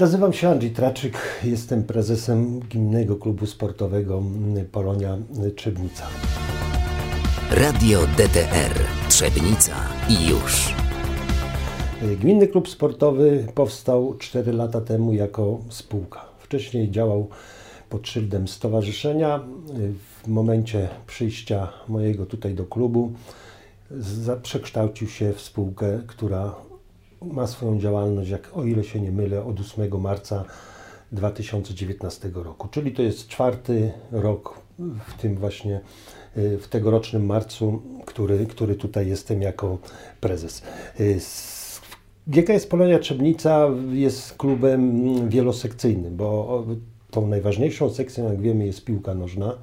Nazywam się Andrzej Traczyk, jestem prezesem Gminnego Klubu Sportowego Polonia Trzebnica. Radio DTR Trzebnica i już. Gminny Klub Sportowy powstał 4 lata temu jako spółka. Wcześniej działał pod szyldem stowarzyszenia. W momencie przyjścia mojego tutaj do klubu przekształcił się w spółkę, która ma swoją działalność, jak o ile się nie mylę, od 8 marca 2019 roku. Czyli to jest czwarty rok w tym właśnie w tegorocznym marcu, który, który tutaj jestem jako prezes. GKS Polonia Trzebnica jest klubem wielosekcyjnym, bo tą najważniejszą sekcją, jak wiemy, jest piłka nożna,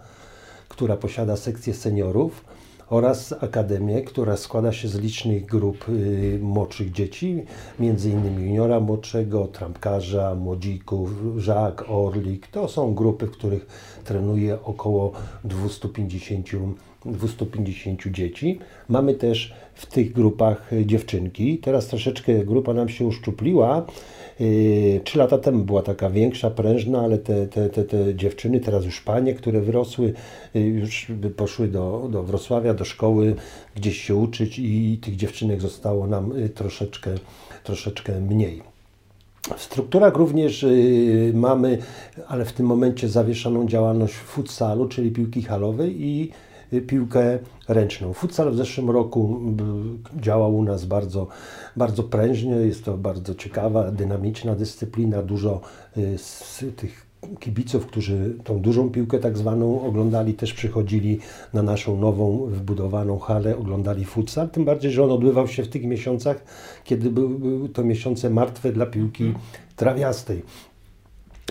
która posiada sekcję seniorów oraz akademię, która składa się z licznych grup y, młodszych dzieci, innymi juniora młodszego, trampkarza, młodzików, żak, orlik. To są grupy, w których trenuje około 250 250 dzieci. Mamy też w tych grupach dziewczynki. Teraz troszeczkę grupa nam się uszczupliła. Yy, trzy lata temu była taka większa, prężna, ale te, te, te, te dziewczyny, teraz już panie, które wyrosły, yy, już poszły do, do Wrocławia, do szkoły, gdzieś się uczyć i tych dziewczynek zostało nam yy, troszeczkę, troszeczkę mniej. W strukturach również mamy, ale w tym momencie zawieszoną działalność futsalu, czyli piłki halowej i piłkę ręczną. Futsal w zeszłym roku działał u nas bardzo, bardzo prężnie, jest to bardzo ciekawa, dynamiczna dyscyplina, dużo y, z tych kibiców, którzy tą dużą piłkę tak zwaną oglądali, też przychodzili na naszą nową, wybudowaną halę, oglądali futsal, tym bardziej, że on odbywał się w tych miesiącach, kiedy były to miesiące martwe dla piłki trawiastej.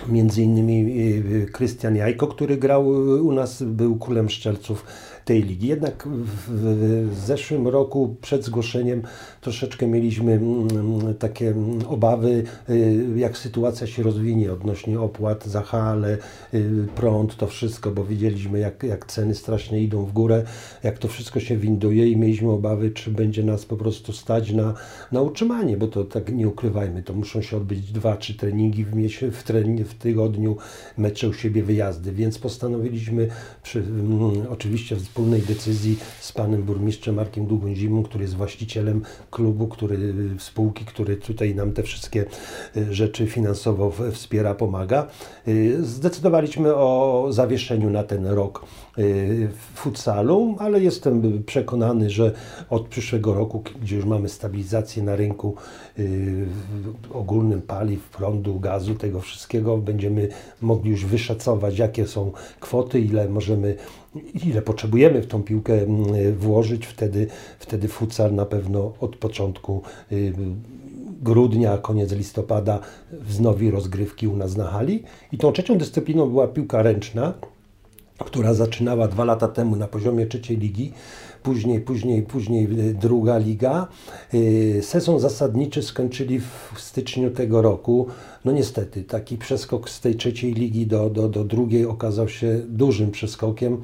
Między innymi y, Krystian Jajko, który grał u nas, był kulem szczelców tej ligi. Jednak w, zeszłym roku przed zgłoszeniem troszeczkę mieliśmy mm, takie obawy, y, jak sytuacja się rozwinie odnośnie opłat za hale, y, prąd, to wszystko, bo widzieliśmy jak, jak ceny strasznie idą w górę, jak to wszystko się winduje i mieliśmy obawy, czy będzie nas po prostu stać na, na utrzymanie, bo to tak nie ukrywajmy, to muszą się odbyć dwa, trzy treningi w, miesiąc, w, trening, w tygodniu, mecze u siebie, wyjazdy, więc postanowiliśmy przy, mm, oczywiście wspólnej decyzji z panem burmistrzem Markiem Długoń-Zimą, który jest właścicielem klubu, który, spółki, który tutaj nam te wszystkie y, rzeczy finansowo wspiera, pomaga. Y, zdecydowaliśmy o zawieszeniu na ten rok futsalu, ale jestem przekonany, że od przyszłego roku, gdzie już mamy stabilizację na rynku ogólnym paliw, prądu, gazu, tego wszystkiego, będziemy mogli już wyszacować, jakie są kwoty, ile możemy ile potrzebujemy w tą piłkę mm, włożyć, wtedy, wtedy futsal na pewno od początku y, grudnia, koniec listopada wznowi rozgrywki u nas na hali. I tą trzecią dyscypliną była piłka ręczna, która zaczynała dwa lata temu na poziomie trzeciej ligi, później, później, później druga liga. Y, sezon zasadniczy skończyli w styczniu tego roku. No niestety, taki przeskok z tej trzeciej ligi do, do, do drugiej okazał się dużym przeskokiem.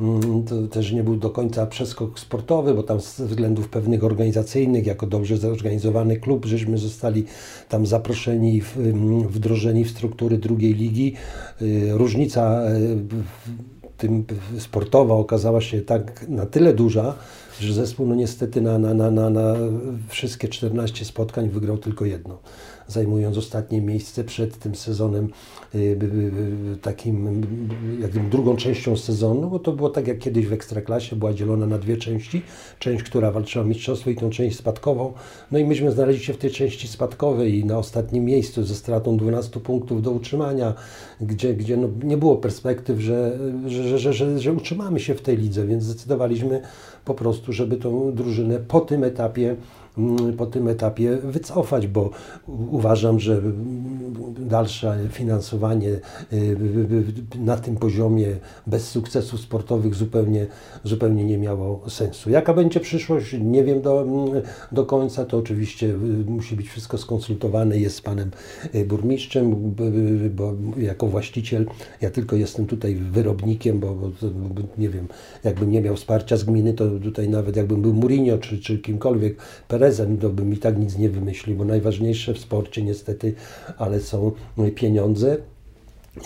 Mm, to też nie był do końca przeskok sportowy, bo tam ze względów pewnych organizacyjnych, jako dobrze zorganizowany klub, żeśmy zostali tam zaproszeni mm, wdrożeni w struktury drugiej ligi. Y, różnica tym sportowa okazała się tak na tyle duża, że zespół no niestety na, na, na, na, na wszystkie 14 spotkań wygrał tylko jedno zajmując ostatnie miejsce przed tym sezonem y, takim, jak drugą częścią sezonu, bo to było tak jak kiedyś w Ekstraklasie, była dzielona na dwie części, część, która walczyła o mistrzostwo i tą część spadkową, no i myśmy znaleźli się w tej części spadkowej i na ostatnim miejscu ze stratą 12 punktów do utrzymania, gdzie, gdzie no nie było perspektyw, że, że, że, że, że utrzymamy się w tej lidze, więc zdecydowaliśmy po prostu, żeby tą drużynę po tym etapie po tym etapie wycofać, bo uważam, że dalsze finansowanie y, na tym poziomie bez sukcesów sportowych zupełnie, zupełnie nie miało sensu. Jaka będzie przyszłość, nie wiem do, do końca, to oczywiście y, musi być wszystko skonsultowane jest z panem y, burmistrzem, bo jako właściciel ja tylko jestem tutaj wyrobnikiem, bo, bo nie wiem, jakbym nie miał wsparcia z gminy, to tutaj nawet jakbym był Mourinho czy, czy kimkolwiek, Perezem, to bym i tak nic nie wymyślił, bo najważniejsze w sporcie niestety, ale są pieniądze.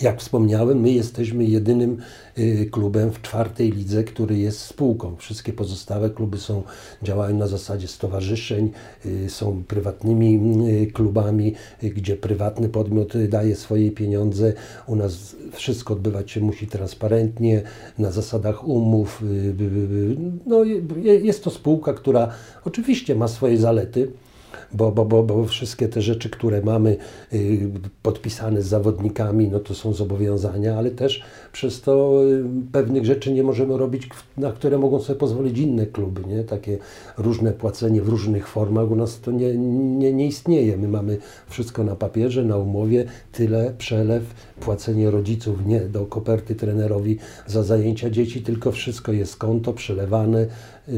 Jak wspomniałem, my jesteśmy jedynym y, klubem w czwartej lidze, który jest spółką. Wszystkie pozostałe kluby są, działają na zasadzie stowarzyszeń, y, są prywatnymi y, klubami, gdzie prywatny podmiot daje swoje pieniądze. U nas wszystko odbywać się musi transparentnie, na zasadach umów. No, jest to spółka, która oczywiście ma swoje zalety bo, bo, bo, bo wszystkie te rzeczy, które mamy y, podpisane z zawodnikami, no to są zobowiązania, ale też przez to y, pewnych rzeczy nie możemy robić, na które mogą sobie pozwolić inne kluby, nie? Takie różne płacenie w różnych formach, u nas to nie, nie, nie istnieje. My mamy wszystko na papierze, na umowie, tyle, przelew, płacenie rodziców nie do koperty trenerowi za zajęcia dzieci, tylko wszystko jest konto przelewane,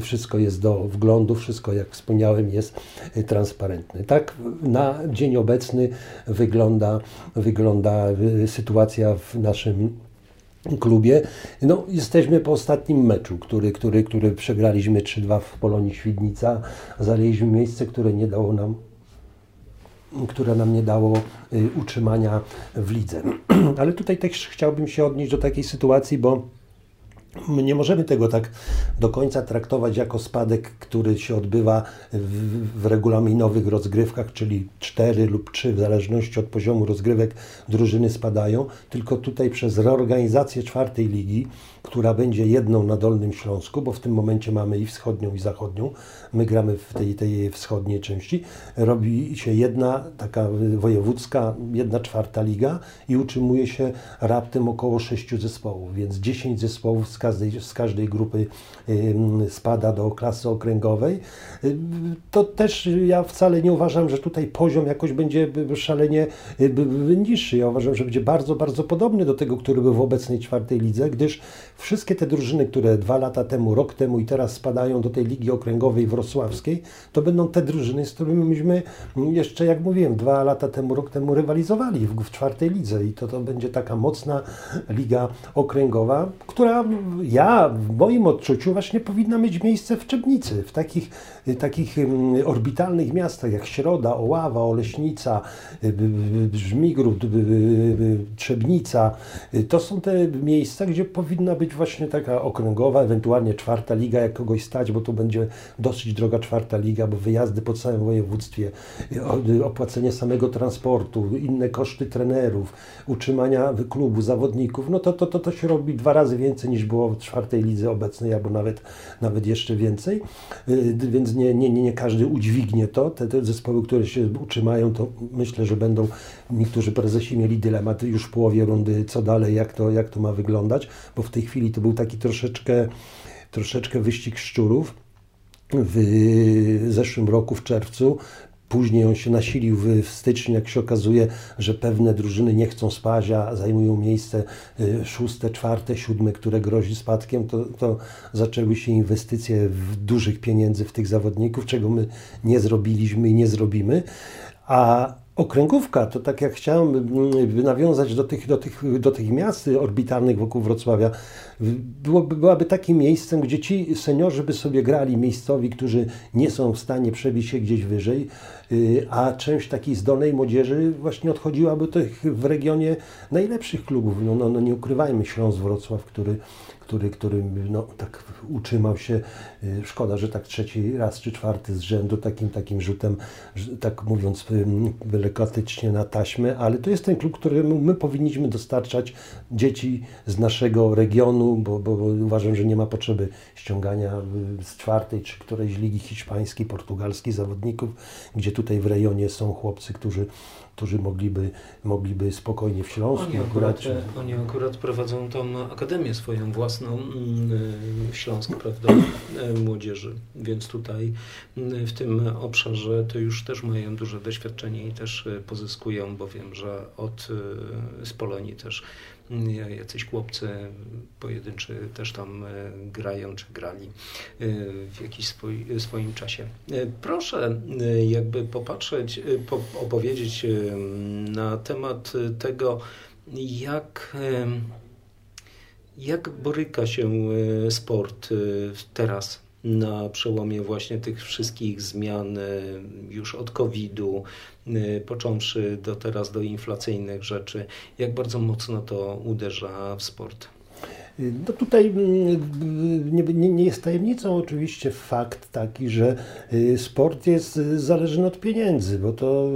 wszystko jest do wglądu, wszystko jak wspomniałem jest transparentne. Tak na dzień obecny wygląda, wygląda sytuacja w naszym klubie. No, jesteśmy po ostatnim meczu, który, który, który przegraliśmy 3-2 w Polonii Świdnica. Zajęliśmy miejsce, które nie dało nam które nam nie dało y, utrzymania w lidze. Ale tutaj też chciałbym się odnieść do takiej sytuacji, bo nie możemy tego tak do końca traktować jako spadek, który się odbywa w, w, regulaminowych rozgrywkach, czyli 4 lub 3, w zależności od poziomu rozgrywek, drużyny spadają, tylko tutaj przez reorganizację czwartej ligi która będzie jedną na Dolnym Śląsku, bo w tym momencie mamy i wschodnią, i zachodnią. My gramy w tej, tej wschodniej części. Robi się jedna taka wojewódzka, jedna czwarta liga i utrzymuje się raptem około sześciu zespołów, więc 10 zespołów z każdej, z każdej grupy spada do klasy okręgowej. To też ja wcale nie uważam, że tutaj poziom jakoś będzie szalenie niższy. Ja uważam, że będzie bardzo, bardzo podobny do tego, który był w obecnej czwartej lidze, gdyż wszystkie te drużyny, które dwa lata temu, rok temu i teraz spadają do tej Ligi Okręgowej Wrocławskiej, to będą te drużyny, z którymi myśmy jeszcze, jak mówiłem, dwa lata temu, rok temu rywalizowali w, w czwartej lidze. I to, to będzie taka mocna Liga Okręgowa, która ja w moim odczuciu właśnie powinna mieć miejsce w Czebnicy, w takich, takich orbitalnych miastach jak Środa, Oława, Oleśnica, Żmigród, Trzebnica. To są te miejsca, gdzie powinna być właśnie taka okręgowa, ewentualnie czwarta liga, jak kogoś stać, bo to będzie dosyć droga czwarta liga, bo wyjazdy po całym województwie, opłacenie samego transportu, inne koszty trenerów, utrzymania klubu, zawodników, no to, to, to, to się robi dwa razy więcej niż było w czwartej lidze obecnej, albo nawet, nawet jeszcze więcej, y, nie, nie, nie, nie każdy udźwignie to. Te, te zespoły, które się utrzymają, to myślę, że będą, niektórzy prezesi mieli dylemat już w połowie rundy, co dalej, jak to, jak to ma wyglądać, bo w tej chwili chwili to był taki troszeczkę, troszeczkę wyścig szczurów. W zeszłym roku, w czerwcu, Później on się nasilił w, styczniu, jak się okazuje, że pewne drużyny nie chcą spać, a zajmują miejsce y, szóste, czwarte, siódme, które grozi spadkiem, to, to zaczęły się inwestycje w dużych pieniędzy w tych zawodników, czego my nie zrobiliśmy i nie zrobimy. A Okręgówka, to tak jak chciałem mm, nawiązać do tych, do tych, do tych miast orbitalnych wokół Wrocławia, byłoby, byłaby takim miejscem, gdzie ci seniorzy by sobie grali miejscowi, którzy nie są w stanie przebić się gdzieś wyżej, y, a część takiej zdolnej młodzieży właśnie odchodziłaby tych w regionie najlepszych klubów. No, no, no nie ukrywajmy, Śląsk Wrocław, który który, który no, tak utrzymał się. Y, szkoda, że tak trzeci raz czy czwarty z rzędu takim takim rzutem, tak mówiąc delikatyczny na taśmę, ale to jest ten klub, któremu my powinniśmy dostarczać dzieci z naszego regionu, bo, bo, bo uważam, że nie ma potrzeby ściągania y, z czwartej czy którejś ligi hiszpańskiej, portugalskiej zawodników, gdzie tutaj w rejonie są chłopcy, którzy którzy mogliby, mogliby spokojnie w Śląsku. Oni akurat, e, oni akurat prowadzą tą akademię swoją własną mm, e, w Śląsku, prawda, e, młodzieży, więc tutaj mm, w tym obszarze to już też mają duże doświadczenie i też pozyskują, bo wiem, że od z Polonii też jacyś chłopcy pojedynczy też tam e, grają czy grali e, w jakimś swój, swoim czasie. E, proszę jakby popatrzeć, opowiedzieć na temat tego, jak, jak boryka się sport teraz na przełomie właśnie tych wszystkich zmian już od COVID-u, począwszy do teraz do inflacyjnych rzeczy, jak bardzo mocno to uderza w sport. No tutaj mm, nie, nie, nie, jest tajemnicą oczywiście fakt taki, że y, sport jest zależny od pieniędzy, bo to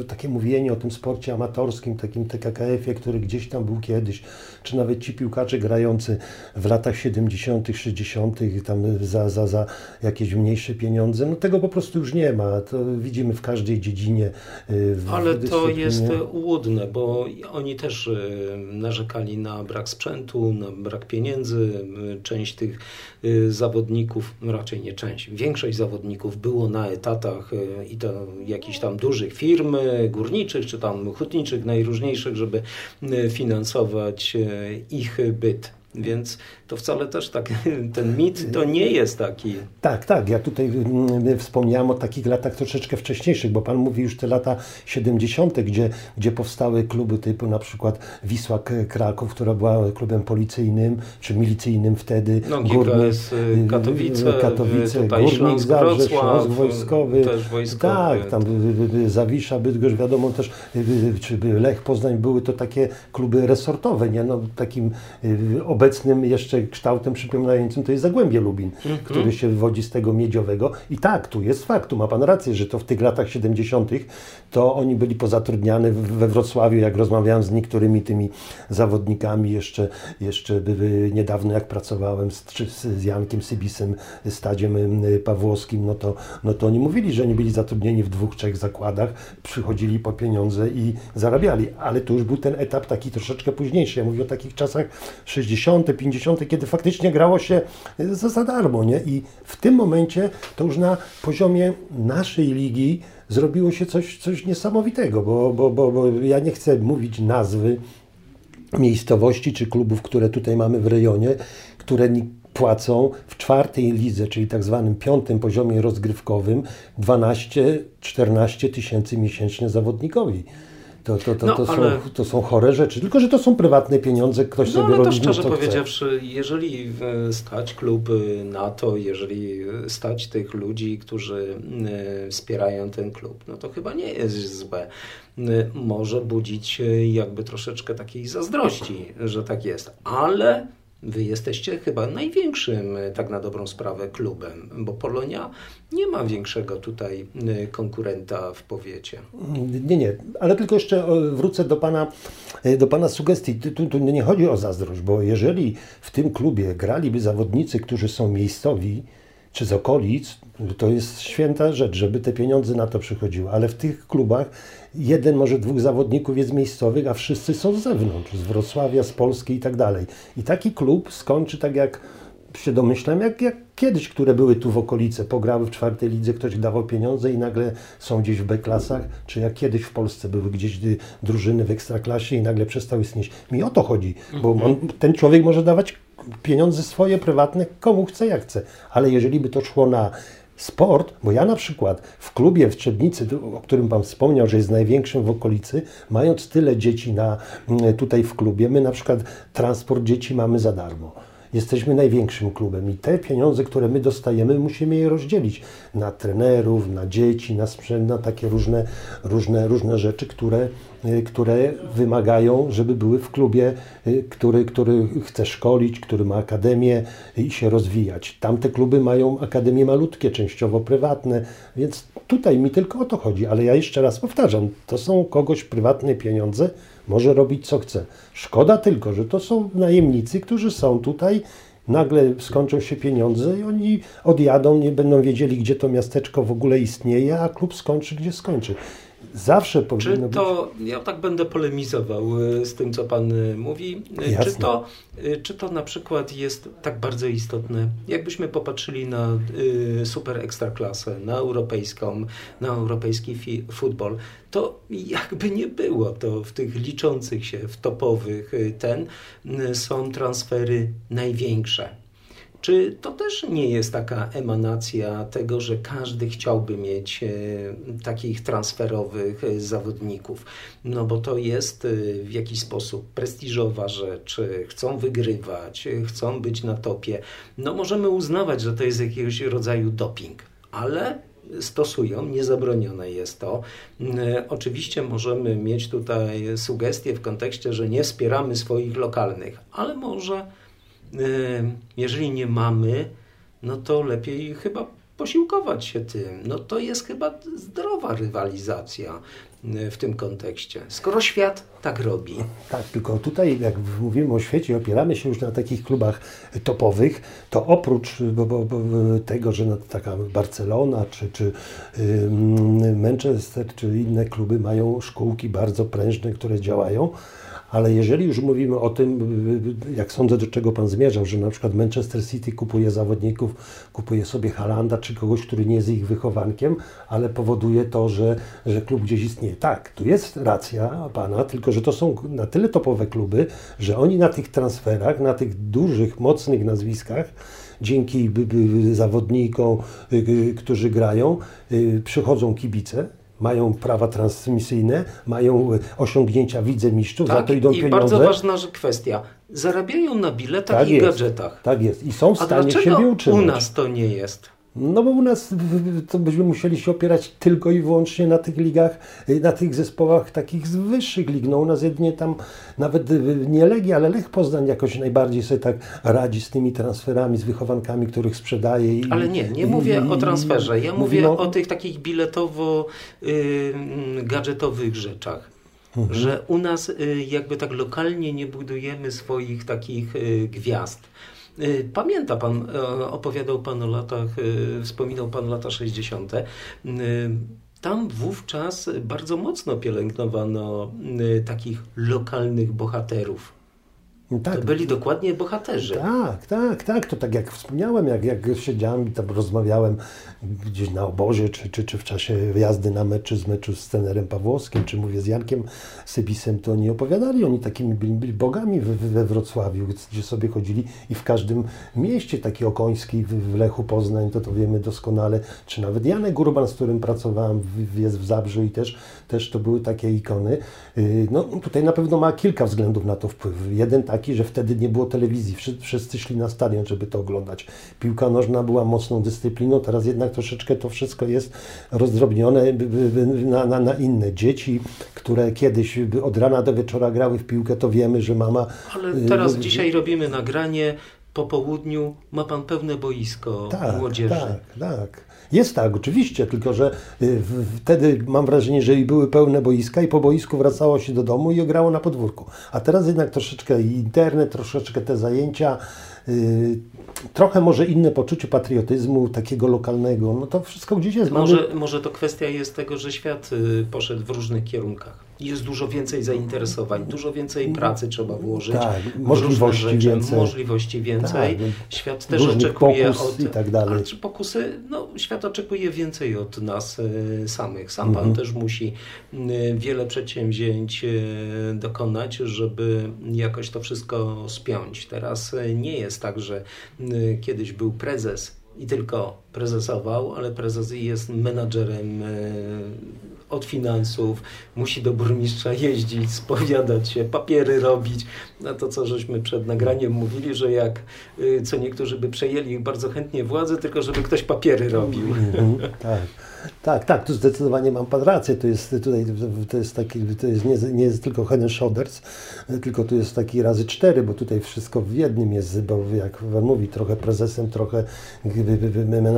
y, takie mówienie o tym sporcie amatorskim, takim TKKF-ie, który gdzieś tam był kiedyś, czy nawet ci piłkarze grający w latach 70., 60., tam za, za, za jakieś mniejsze pieniądze, no tego po prostu już nie ma. To widzimy w każdej dziedzinie. Y, Ale to jest łudne, bo oni też narzekali na brak sprzętu, na brak pieniędzy. Część tych y, zawodników, no raczej nie część, większość zawodników było na etatach y, i to jakichś tam dużych firm y, górniczych czy tam hutniczych, najróżniejszych, żeby finansować ich byt. Więc to wcale też tak, ten mit to nie jest taki. Tak, tak. Ja tutaj mm, wspomniałem o takich latach troszeczkę wcześniejszych, bo Pan mówi już te lata 70., gdzie, gdzie powstały kluby typu na przykład Wisła Kraków, która była klubem policyjnym czy milicyjnym wtedy. No, GKS y, Katowice, Katowice Górnik Zabrze, Śląsk Wojskowy. Też wojskowy. Tak, tam Zawisza, Bydgoszcz, wiadomo też, czy Lech Poznań były to takie kluby resortowe, nie? No, takim obecnym jeszcze kształtem przypominającym to jest Zagłębie Lubin, mm -hmm. który się wywodzi z tego miedziowego. I tak, tu jest fakt, tu ma Pan rację, że to w tych latach 70. to oni byli pozatrudniani we Wrocławiu, jak rozmawiałem z niektórymi tymi zawodnikami jeszcze, jeszcze niedawno jak pracowałem z, z Jankiem Sybisem, Stadziem Pawłowskim, no to, no to oni mówili, że oni byli zatrudnieni w dwóch, trzech zakładach, przychodzili po pieniądze i zarabiali, ale to już był ten etap taki troszeczkę późniejszy. Ja mówię o takich czasach 60., 50., kiedy faktycznie grało się za, za darmo. Nie? I w tym momencie to już na poziomie naszej ligi zrobiło się coś, coś niesamowitego, bo, bo, bo, bo ja nie chcę mówić nazwy miejscowości czy klubów, które tutaj mamy w rejonie, które płacą w czwartej lidze, czyli tak zwanym piątym poziomie rozgrywkowym 12-14 tysięcy miesięcznie zawodnikowi. To, to, to, no, to, ale... są, to są chore rzeczy. Tylko, że to są prywatne pieniądze, ktoś no, sobie ale robi. to szczerze powiedziawszy, jeżeli e, stać kluby na to, jeżeli stać tych ludzi, którzy e, wspierają ten klub, no to chyba nie jest złe. E, może budzić jakby troszeczkę takiej zazdrości, że tak jest. Ale Wy jesteście chyba największym, e, tak na dobrą sprawę, klubem, bo Polonia nie ma większego tutaj e, konkurenta w powiecie. Nie, nie, ale tylko jeszcze wrócę do Pana, e, do pana sugestii. Tu, tu nie chodzi o zazdrość, bo jeżeli w tym klubie graliby zawodnicy, którzy są miejscowi, czy z okolic, to jest święta rzecz, żeby te pieniądze na to przychodziły, ale w tych klubach jeden, może dwóch zawodników jest miejscowych, a wszyscy są z zewnątrz, z Wrocławia, z Polski i tak dalej. I taki klub skończy tak jak się domyślam, jak, jak kiedyś, które były tu w okolicy, pograły w czwartej lidze, ktoś dawał pieniądze i nagle są gdzieś w B-klasach, czy jak kiedyś w Polsce były gdzieś drużyny w ekstraklasie i nagle przestały istnieć. Mi o to chodzi, bo on, ten człowiek może dawać pieniądze swoje, prywatne, komu chce, jak chce, ale jeżeli by to szło na sport, bo ja na przykład w klubie w Trzebnicy, o którym Pan wspomniał, że jest największym w okolicy, mając tyle dzieci na, tutaj w klubie, my na przykład transport dzieci mamy za darmo. Jesteśmy największym klubem i te pieniądze, które my dostajemy, musimy je rozdzielić na trenerów, na dzieci, na sprzęt, na takie różne, różne, różne rzeczy, które, y, które wymagają, żeby były w klubie, y, który, który chce szkolić, który ma akademię i się rozwijać. Tamte kluby mają akademie malutkie, częściowo prywatne, więc tutaj mi tylko o to chodzi, ale ja jeszcze raz powtarzam, to są kogoś prywatne pieniądze, może robić co chce. Szkoda tylko, że to są najemnicy, którzy są tutaj, nagle skończą się pieniądze i oni odjadą, nie będą wiedzieli, gdzie to miasteczko w ogóle istnieje, a klub skończy, gdzie skończy. Zawsze powinno Czy to, być... ja tak będę polemizował e, z tym, co Pan e, mówi. Jasne. Czy to, czy to na przykład jest tak bardzo istotne? Jakbyśmy popatrzyli na super ekstraklasę, na europejską, na europejski futbol, to jakby nie było, to w tych liczących się, w topowych ten są transfery największe Czy to też nie jest taka emanacja tego, że każdy chciałby mieć e, takich transferowych e, zawodników? No bo to jest e, w jakiś sposób prestiżowa rzecz, chcą wygrywać, chcą być na topie. No możemy uznawać, że to jest jakiegoś rodzaju doping, ale stosują, niezabronione jest to. Oczywiście możemy mieć tutaj sugestie w kontekście, że nie wspieramy swoich lokalnych, ale może jeżeli nie mamy, no to lepiej chyba posiłkować się tym. No to jest chyba zdrowa rywalizacja w tym kontekście, skoro świat tak robi. Tak, tylko tutaj jak mówimy o świecie, opieramy się już na takich klubach topowych, to oprócz bo, bo, bo tego, że taka Barcelona czy, czy Manchester czy inne kluby mają szkółki bardzo prężne, które działają, ale jeżeli już mówimy o tym, jak sądzę, do czego Pan zmierzał, że na przykład Manchester City kupuje zawodników, kupuje sobie Halanda czy kogoś, który nie jest ich wychowankiem, ale powoduje to, że, że klub gdzieś istnieje. Tak, tu jest racja Pana, tylko że to są na tyle topowe kluby, że oni na tych transferach, na tych dużych, mocnych nazwiskach, dzięki zawodnikom, y, y, którzy grają, y, przychodzą kibice, mają prawa transmisyjne, mają e, osiągnięcia wicemistrzów, tak, za to idą i pieniądze. I bardzo ważna kwestia, zarabiają na biletach tak i jest, gadżetach. Tak jest i są w stanie siebie utrzymać. u nas to nie jest? No bo u nas to byśmy musieli się opierać tylko i wyłącznie na tych ligach, y, na tych zespołach takich z wyższych lig. No u nas jedynie tam nawet y, nie Legia, ale Lech Poznań jakoś najbardziej sobie tak radzi z tymi transferami, z wychowankami, których sprzedaje. I, ale nie, nie i, mówię i, o transferze. Ja mówię no, o tych takich biletowo-gadżetowych rzeczach. Mhm. Że u nas y, jakby tak lokalnie nie budujemy swoich takich gwiazd. Y, pamięta Pan, e, opowiadał Pan o latach, y, wspominał Pan lata 60. Y, tam wówczas bardzo mocno pielęgnowano takich lokalnych bohaterów. Tak. To byli dokładnie bohaterzy. Tak, tak, tak. To tak jak wspomniałem, jak, jak siedziałem i tam rozmawiałem gdzieś na obozie, czy, czy, czy w czasie jazdy na mecz, czy z meczu z trenerem Pawłowskim, czy mówię z Jankiem Sybisem, to oni opowiadali, oni takimi byli, byli bogami we, we Wrocławiu, gdzie sobie chodzili i w każdym mieście, taki Okoński, w, w Lechu Poznań, to to wiemy doskonale, czy nawet Janek Urban, z którym pracowałem, w, jest w Zabrzu i też, też to były takie ikony. Y, no tutaj na pewno ma kilka względów na to wpływ. Jeden taki, że wtedy nie było telewizji, wszyscy szli na stadion, żeby to oglądać. Piłka nożna była mocną dyscypliną, teraz jednak troszeczkę to wszystko jest rozdrobnione na, na, na inne. Dzieci, które kiedyś od rana do wieczora grały w piłkę, to wiemy, że mama... Ale teraz, y, dzisiaj robimy nagranie, po południu ma pan pełne boisko tak, młodzieży. Tak, tak. Jest tak, oczywiście, tylko że y, wtedy mam wrażenie, że i były pełne boiska i po boisku wracało się do domu i grało na podwórku. A teraz jednak troszeczkę internet, troszeczkę te zajęcia, y, trochę może inne poczucie patriotyzmu, takiego lokalnego. No to wszystko gdzieś jest. Może, Mamy... może to kwestia jest tego, że świat y, poszedł w różnych kierunkach jest dużo więcej zainteresowań, dużo więcej pracy trzeba włożyć. Tak, możliwości rzeczy, więcej. Możliwości więcej. Tak, świat też oczekuje od... i tak dalej. A pokusy, no świat oczekuje więcej od nas y, samych. Sam mhm. Pan też musi y, wiele przedsięwzięć y, dokonać, żeby jakoś to wszystko spiąć. Teraz nie jest tak, że kiedyś był prezes i tylko prezesował, ale prezes jest menadżerem od finansów, musi do burmistrza jeździć, spowiadać się, papiery robić. No to co żeśmy przed nagraniem mówili, że jak y, co niektórzy by przejęli bardzo chętnie władzę, tylko żeby ktoś papiery robił. Mm, tak. Tak, tak, tu zdecydowanie mam Pan rację. To jest tutaj, to jest taki, to jest nie, nie jest tylko and Shoulders, tylko tu jest taki razy cztery, bo tutaj wszystko w jednym jest, bo jak Pan mówi, trochę prezesem, trochę menadżerem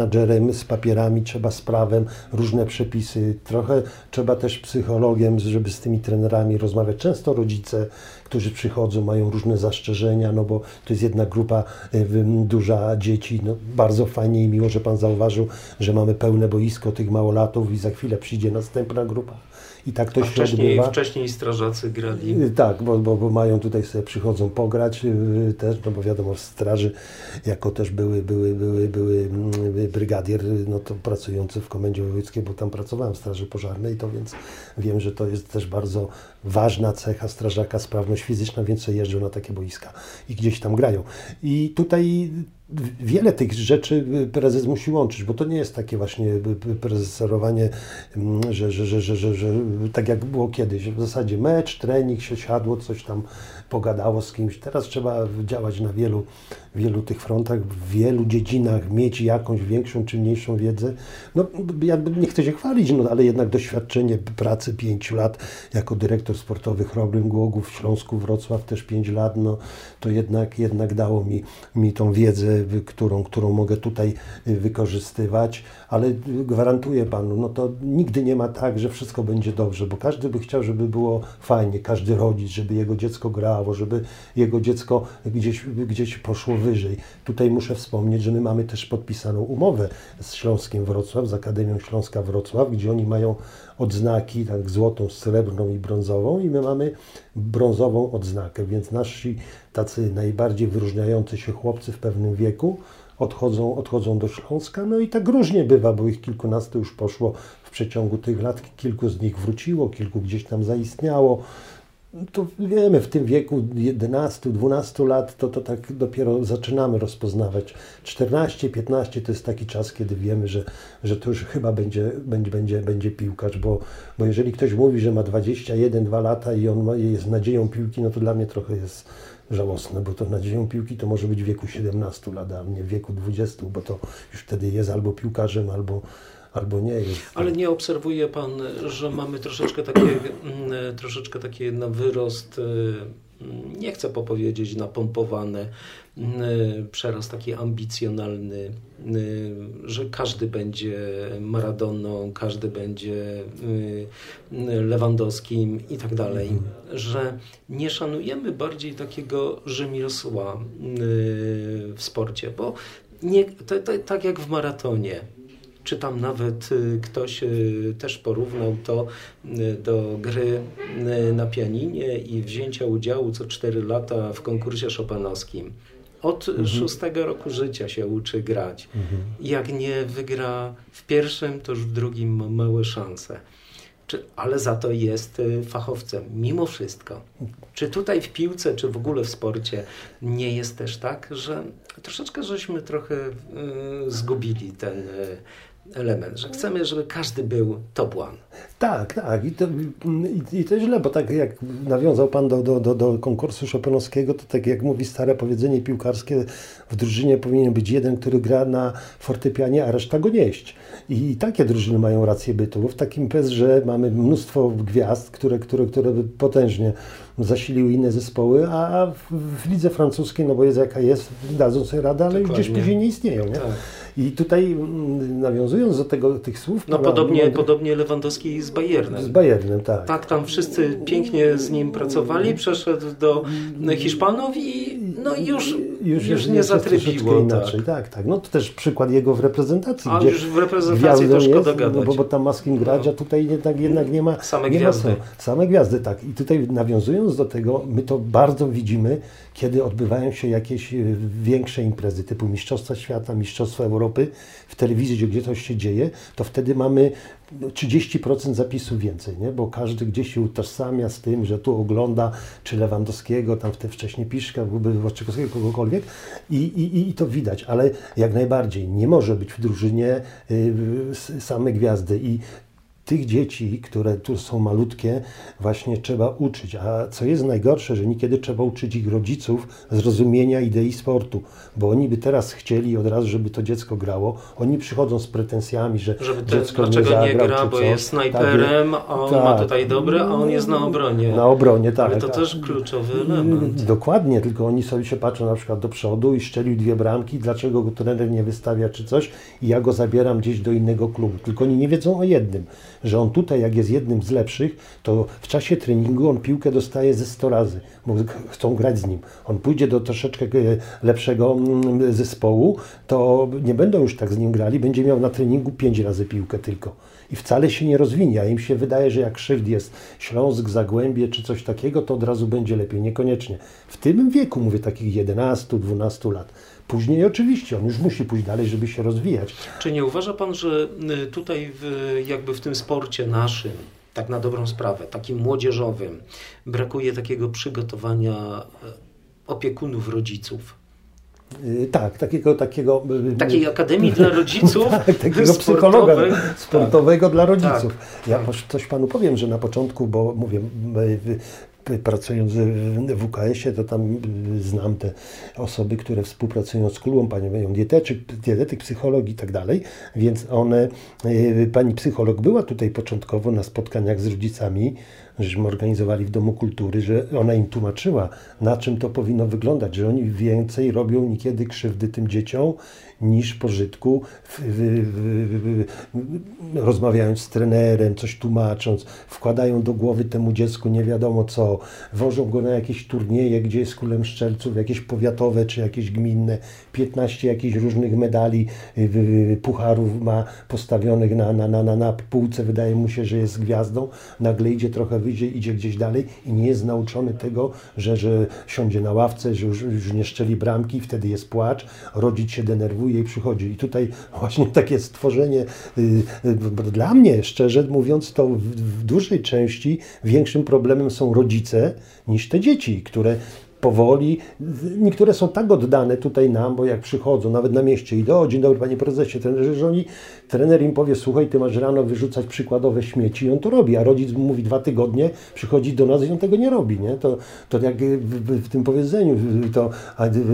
z papierami, trzeba z prawem, różne przepisy, trochę trzeba też psychologiem, żeby z tymi trenerami rozmawiać. Często rodzice, którzy przychodzą, mają różne zastrzeżenia, no bo to jest jedna grupa y, duża dzieci. No, bardzo fajnie i miło, że Pan zauważył, że mamy pełne boisko tych małolatów i za chwilę przyjdzie następna grupa i tak to A się wcześniej, odbywa. Wcześniej strażacy grali. Y, tak, bo, bo, bo mają tutaj sobie przychodzą pograć y, też, no bo wiadomo w straży jako też były, były, były, były mm, brygadier, no to pracujący w komendzie wojewódzkiej, bo tam pracowałem w straży pożarnej, to więc wiem, że to jest też bardzo ważna cecha strażaka, sprawność fizyczna, więc jeżdżą na takie boiska i gdzieś tam grają. I tutaj wiele tych rzeczy prezes musi łączyć, bo to nie jest takie właśnie prezeserowanie, mm, że, że, że, że, że, że tak jak było kiedyś. W zasadzie mecz, trening się siadło, coś tam pogadało z kimś. Teraz trzeba działać na wielu, wielu tych frontach, w wielu dziedzinach, mieć jakąś większą czy mniejszą wiedzę. No, ja nie chcę się chwalić, no, ale jednak doświadczenie pracy pięciu lat jako dyrektor sportowy Chrobrym Głogów w Śląsku, Wrocław też pięć lat, no, to jednak, jednak dało mi, mi tą wiedzę, którą, którą mogę tutaj wykorzystywać, ale gwarantuję Panu, no to nigdy nie ma tak, że wszystko będzie dobrze, bo każdy by chciał, żeby było fajnie, każdy rodzic, żeby jego dziecko grało, żeby jego dziecko gdzieś, gdzieś poszło wyżej. Tutaj muszę wspomnieć, że my mamy też podpisaną umowę z Śląskiem Wrocław, z Akademią Śląska Wrocław, gdzie oni mają odznaki, tak złotą, srebrną i brązową i my mamy brązową odznakę, więc nasi tacy najbardziej wyróżniający się chłopcy w pewnym wieku odchodzą, odchodzą do Śląska. No i tak różnie bywa, bo ich kilkunastu już poszło w przeciągu tych lat, kilku z nich wróciło, kilku gdzieś tam zaistniało to wiemy, w tym wieku 11-12 lat to, to tak dopiero zaczynamy rozpoznawać. 14-15 to jest taki czas, kiedy wiemy, że, że to już chyba będzie, będzie, będzie, będzie piłkarz, bo, bo jeżeli ktoś mówi, że ma 21-2 lata i on ma, jest nadzieją piłki, no to dla mnie trochę jest żałosne, bo to nadzieją piłki to może być w wieku 17 lat, a nie w wieku 20, bo to już wtedy jest albo piłkarzem, albo albo nie jest. Ale nie obserwuje Pan, że mamy troszeczkę takie, mm, troszeczkę takie na wyrost, y, nie chcę popowiedzieć napompowany, y, przerost taki ambicjonalny, y, że każdy będzie Maradoną, każdy będzie Lewandowskim i tak dalej, mhm. że nie szanujemy bardziej takiego rzemiosła w sporcie, bo nie, to, to, tak jak w maratonie, czy tam nawet y, ktoś y, też porównał to y, do gry na pianinie i wzięcia udziału co 4 lata w konkursie chopinowskim. Od mhm. szóstego roku życia się uczy grać. Mhm. Jak nie wygra w pierwszym, to już w drugim ma małe szanse. Czy, ale za to jest fachowcem, mimo wszystko. Czy tutaj w piłce, czy w ogóle w sporcie nie jest też tak, że troszeczkę żeśmy trochę y, zgubili ten y, element, że chcemy, żeby każdy był top one. Tak, tak. I to, i, i to źle, bo tak jak nawiązał Pan do, do, do, do konkursu Chopinowskiego, to tak jak mówi stare powiedzenie piłkarskie, w drużynie powinien być jeden, który gra na fortepianie, a reszta go nieść. I, i takie drużyny mają rację bytu. W takim PES, że mamy mnóstwo gwiazd, które, które, które potężnie zasiliły inne zespoły, a w, w lidze francuskiej, no bo jest jaka jest, dadzą sobie radę, ale Dokładnie. gdzieś później nie istnieją. Nie? Tak. I tutaj mm, nawiązując do tego, tych słów... No podobnie, podobnie Lewandowski z Bayernem. Z Bayernem, tak. Tak, tam wszyscy pięknie z nim pracowali, przeszedł do Hiszpanów i no już, już, już nie zatrybiło. Tak. inaczej, tak. tak, No to też przykład jego w reprezentacji. A już w reprezentacji to szkoda gadać. No, bo, bo tam ma z kim grać, a tutaj jednak, jednak nie ma... Same nie gwiazdy. Ma, same gwiazdy, tak. I tutaj nawiązując do tego, my to bardzo widzimy, kiedy odbywają się jakieś e, większe imprezy typu Mistrzostwa Świata, Mistrzostwa Europy w telewizji, gdzie coś się dzieje, to wtedy mamy 30% zapisów więcej, nie? bo każdy gdzieś się utożsamia z tym, że tu ogląda czy Lewandowskiego, tam te wcześniej Piszka, Włoczykowskiego, kogokolwiek I, i, i to widać, ale jak najbardziej nie może być w drużynie y, same gwiazdy i tych dzieci, które tu są malutkie, właśnie trzeba uczyć. A co jest najgorsze, że niekiedy trzeba uczyć ich rodziców zrozumienia idei sportu, bo oni by teraz chcieli od razu, żeby to dziecko grało. Oni przychodzą z pretensjami, że żeby te, dziecko dlaczego nie, zagrał, nie gra, bo jest snajperem, tak, a on tak, ma tutaj dobre, a on jest na obronie. Na obronie, tak. Ale to tak. też kluczowy element. Dokładnie, tylko oni sobie się patrzą na przykład do przodu i szczelił dwie bramki, dlaczego go trener nie wystawia czy coś i ja go zabieram gdzieś do innego klubu. Tylko oni nie wiedzą o jednym, że on tutaj, jak jest jednym z lepszych, to w czasie treningu on piłkę dostaje ze 100 razy, bo chcą grać z nim. On pójdzie do troszeczkę e, lepszego mm, zespołu, to nie będą już tak z nim grali, będzie miał na treningu 5 razy piłkę tylko. I wcale się nie rozwinie, a im się wydaje, że jak szyld jest Śląsk, Zagłębie czy coś takiego, to od razu będzie lepiej. Niekoniecznie. W tym wieku, mówię, takich 11-12 lat. Później oczywiście on już musi pójść dalej, żeby się rozwijać. Czy nie uważa Pan, że y, tutaj w, jakby w tym sporcie naszym, tak na dobrą sprawę, takim młodzieżowym, brakuje takiego przygotowania y, opiekunów, rodziców? Y, Tak, takiego, takiego Takiej akademii dla rodziców tak, takiego psychologa sportowej. sportowego dla rodziców. Tak, Ja tak. coś panu powiem, że na początku, bo mówię, pracując w WKS-ie, to tam y, znam te osoby, które współpracują z klubą, panią dietetyk, dietetyk, psycholog i tak dalej, więc one, y, pani psycholog była tutaj początkowo na spotkaniach z rodzicami, żeśmy organizowali w Domu Kultury, że ona im tłumaczyła, na czym to powinno wyglądać, że oni więcej robią niekiedy krzywdy tym dzieciom niż pożytku, w, w, w, rozmawiając z trenerem, coś tłumacząc, wkładają do głowy temu dziecku nie wiadomo co, wożą go na jakieś turnieje, gdzie jest kulem szczelców, jakieś powiatowe czy jakieś gminne, 15 jakichś różnych medali, y, pucharów ma postawionych na, na, na, na, na półce, wydaje mu się, że jest gwiazdą, nagle idzie trochę wyżej, idzie gdzieś dalej i nie jest nauczony tego, że, że siądzie na ławce, że już, już nie szczeli bramki, wtedy jest płacz, rodzic się denerwuje i przychodzi. I tutaj właśnie takie stworzenie, y, y, dla mnie szczerze mówiąc, to w, w dużej części większym problemem są rodzice niż te dzieci, które powoli, niektóre są tak oddane tutaj nam, bo jak przychodzą, nawet na mieście i o, dzień dobry panie prezesie, trenerze, że oni, trener im powie, słuchaj, ty masz rano wyrzucać przykładowe śmieci i on to robi, a rodzic mówi dwa tygodnie, przychodzi do nas i on tego nie robi, nie? To, to jak w, w, tym powiedzeniu, to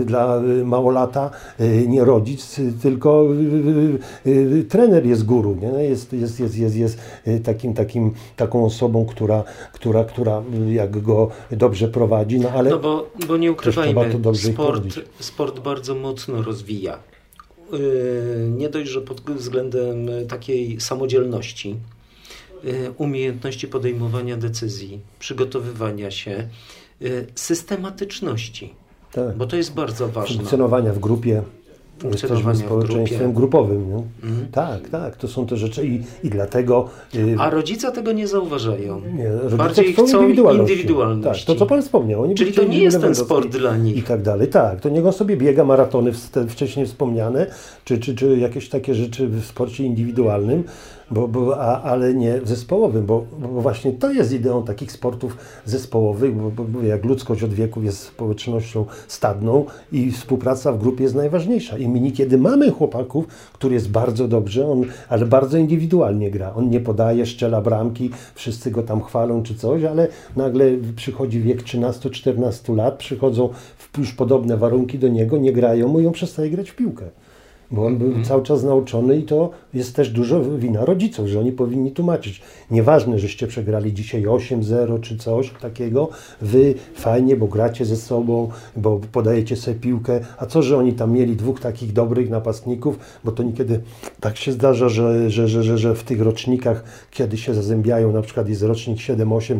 dla małolata y, nie rodzic, tylko y, y, trener jest guru, nie? Jest, jest, jest, jest, jest y, takim, takim, taką osobą, która, która, która y, jak go dobrze prowadzi, no ale... No bo, bo nie ukrywajmy, sport, sport bardzo mocno rozwija. Yy, Nie dość, że pod względem takiej samodzielności, yy, umiejętności podejmowania decyzji, przygotowywania się, yy, systematyczności, tak. bo to jest bardzo ważne. funkcjonowania w grupie. Funkcjonowania społeczeństwem grupowym. Mhm. Tak, tak, to są te rzeczy i, i dlatego y, A rodzice tego nie zauważają. nie, rodzice Bardziej chcą chcą indywidualności. indywidualności. Tak, to co Pan wspomniał. Oni Czyli to nie jest ten sport dla nich. I tak dalej. Tak, to niech on sobie biega maratony wcześniej wspomniane, czy, czy, czy jakieś takie rzeczy w sporcie indywidualnym, bo, bo, a, ale nie zespołowym, bo, bo właśnie to jest ideą takich sportów zespołowych, bo, bo jak ludzkość od wieków jest społecznością stadną i współpraca w grupie jest najważniejsza. I my niekiedy mamy chłopaków, który jest bardzo dobrze, on, ale bardzo indywidualnie gra. On nie podaje, szczela bramki, wszyscy go tam chwalą czy coś, ale nagle przychodzi wiek 13-14 lat, przychodzą w już podobne warunki do niego, nie grają mu i on przestaje grać w piłkę. Bo on był cały czas nauczony i to jest też dużo wina rodziców, że oni powinni tłumaczyć. Nieważne, żeście przegrali dzisiaj 8-0 czy coś takiego, wy fajnie, bo gracie ze sobą, bo podajecie sobie piłkę, a co, że oni tam mieli dwóch takich dobrych napastników, bo to niekiedy tak się zdarza, że, że, że, że, że w tych rocznikach, kiedy się zazębiają, na przykład jest rocznik 7-8,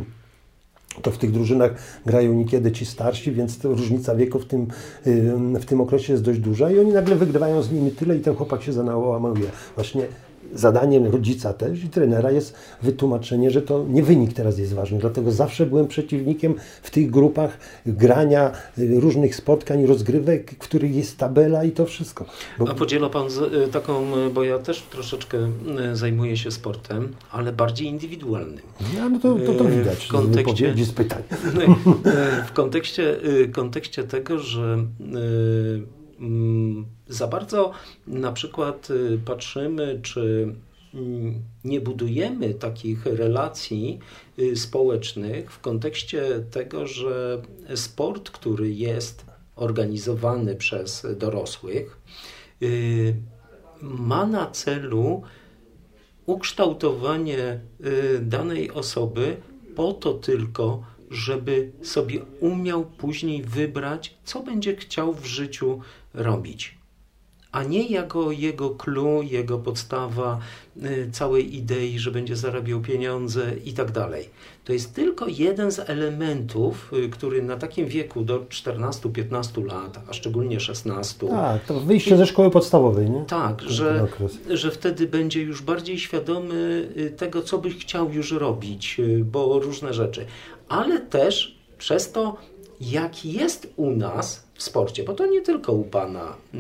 to w tych drużynach grają niekiedy ci starsi, więc różnica wieku w tym, ym, w tym okresie jest dość duża i oni nagle wygrywają z nimi tyle i ten chłopak się zanałamuje. Właśnie zadaniem rodzica też i trenera jest wytłumaczenie, że to nie wynik teraz jest ważny. Dlatego zawsze byłem przeciwnikiem w tych grupach grania y, różnych spotkań, rozgrywek, w których jest tabela i to wszystko. Bo A podziela Pan z, y, taką, y, bo ja też troszeczkę zajmuję się sportem, ale bardziej indywidualnym. no, no to, to, to w widać z kontekście- wypowiedzi, z pytań. W kontekście, kontekście tego, że za bardzo na przykład y, patrzymy, czy mm, nie budujemy takich relacji y, społecznych w kontekście tego, że sport, który jest organizowany przez dorosłych, y, ma na celu ukształtowanie danej osoby po to tylko, żeby sobie umiał później wybrać, co będzie chciał w życiu robić. A nie jako jego clue, jego podstawa y, całej idei, że będzie zarabiał pieniądze i tak dalej. To jest tylko jeden z elementów, y, który na takim wieku do 14-15 lat, a szczególnie 16, Tak, to wyjście ze szkoły podstawowej, nie? tak, Ten że, że wtedy będzie już bardziej świadomy y, tego, co by chciał już robić, bo różne rzeczy. Ale też przez to, jak jest u nas w sporcie, bo to nie tylko u Pana y,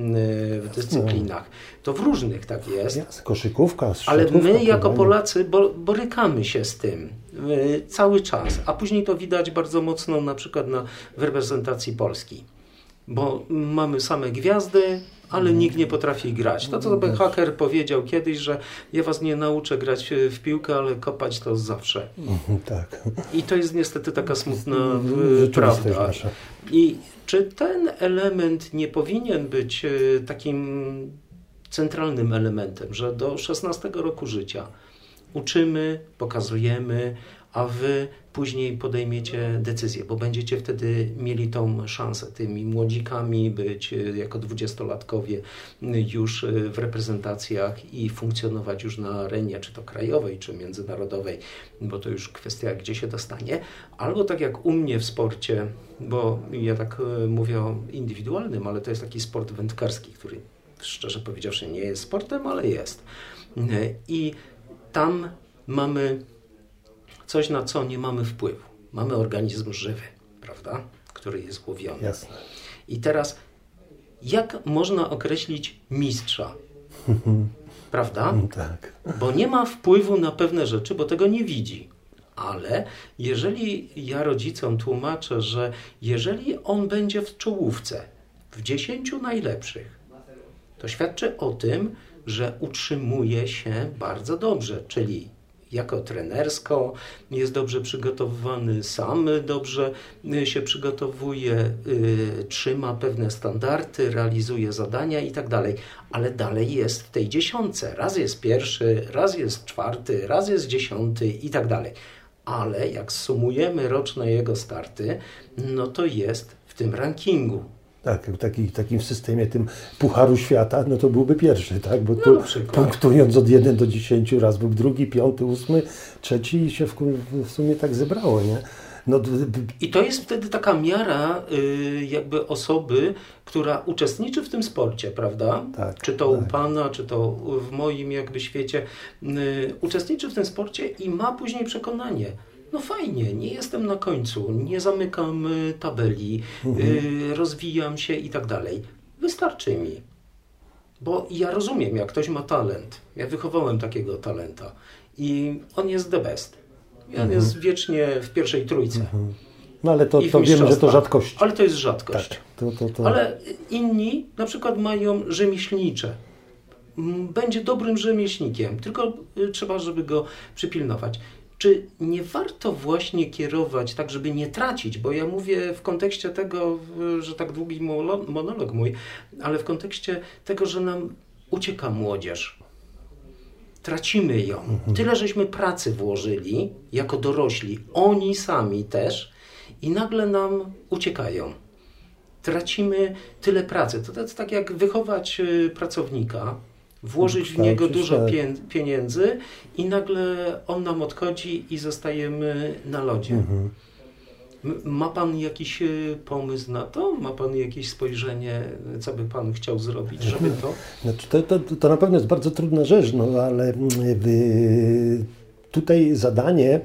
w dyscyplinach, to w różnych tak jest. Jasne, Koszykówka, Ale my jako pływanie. Polacy bo, borykamy się z tym y, cały czas, a później to widać bardzo mocno na przykład na w reprezentacji Polski. bo mamy same gwiazdy, ale nikt nie potrafi grać. To, co by haker powiedział kiedyś, że ja was nie nauczę grać w piłkę, ale kopać to zawsze. Tak. I to jest niestety taka smutna e, Rzeczywistość prawda. I czy ten element nie powinien być e, takim centralnym elementem, że do 16 roku życia uczymy, pokazujemy, a wy później podejmiecie decyzję, bo będziecie wtedy mieli tą szansę tymi młodzikami być e, jako dwudziestolatkowie już e, w reprezentacjach i funkcjonować już na arenie, czy to krajowej, czy międzynarodowej, bo to już kwestia, gdzie się dostanie. Albo tak jak u mnie w sporcie, bo ja tak mówię o indywidualnym, ale to jest taki sport wędkarski, który szczerze powiedziawszy nie jest sportem, ale jest. I tam mamy coś, na co nie mamy wpływu. Mamy organizm żywy, prawda, który jest łowiony. Jasne. I teraz, jak można określić mistrza? Prawda? Tak. Bo nie ma wpływu na pewne rzeczy, bo tego nie widzi. Ale jeżeli ja rodzicom tłumaczę, że jeżeli on będzie w czołówce, w dziesięciu najlepszych, to świadczy o tym, że utrzymuje się bardzo dobrze, czyli jako trenersko jest dobrze przygotowywany, sam dobrze się przygotowuje, y, trzyma pewne standardy, realizuje zadania i tak dalej, ale dalej jest w tej dziesiątce. Raz jest pierwszy, raz jest czwarty, raz jest dziesiąty i tak dalej. Ale jak sumujemy roczne jego starty, no to jest w tym rankingu. Tak, w taki, takim systemie tym Pucharu Świata, no to byłby pierwszy, tak? Bo No, tu przykład. punktując od 1 do 10 raz był drugi, piąty, ósmy, trzeci i się w, w sumie tak zebrało, nie? No, I to jest wtedy taka miara y, jakby osoby, która uczestniczy w tym sporcie, prawda? Tak, czy to u tak. Pana, czy to w moim jakby świecie. Y, uczestniczy w tym sporcie i ma później przekonanie. No fajnie, nie jestem na końcu, nie zamykam y, tabeli, y, rozwijam się i tak dalej. Wystarczy mi. Bo ja rozumiem, jak ktoś ma talent. Ja wychowałem takiego talenta i on jest the best. I on jest wiecznie w pierwszej trójce. no ale to, to wiemy, że to rzadkość. Ale to jest rzadkość. Tak, to, to, to... Ale inni na przykład mają rzemieślnicze. Będzie dobrym rzemieślnikiem, tylko y, trzeba, żeby go przypilnować. Czy nie warto właśnie kierować tak, żeby nie tracić, bo ja mówię w kontekście tego, że tak długi monolog mój, ale w kontekście tego, że nam ucieka młodzież. Tracimy ją. Tyle, żeśmy pracy włożyli jako dorośli, oni sami też, i nagle nam uciekają tracimy tyle pracy. To jest tak jak wychować y, pracownika, włożyć w niego dużo tak. pieniędzy i nagle on nam odchodzi i zostajemy na lodzie. Mhm. Ma Pan jakiś y, pomysł na to? Ma Pan jakieś spojrzenie, co by Pan chciał zrobić, żeby to... Znaczy to, to, to na pewno jest bardzo trudna rzecz, no ale mm, tutaj zadanie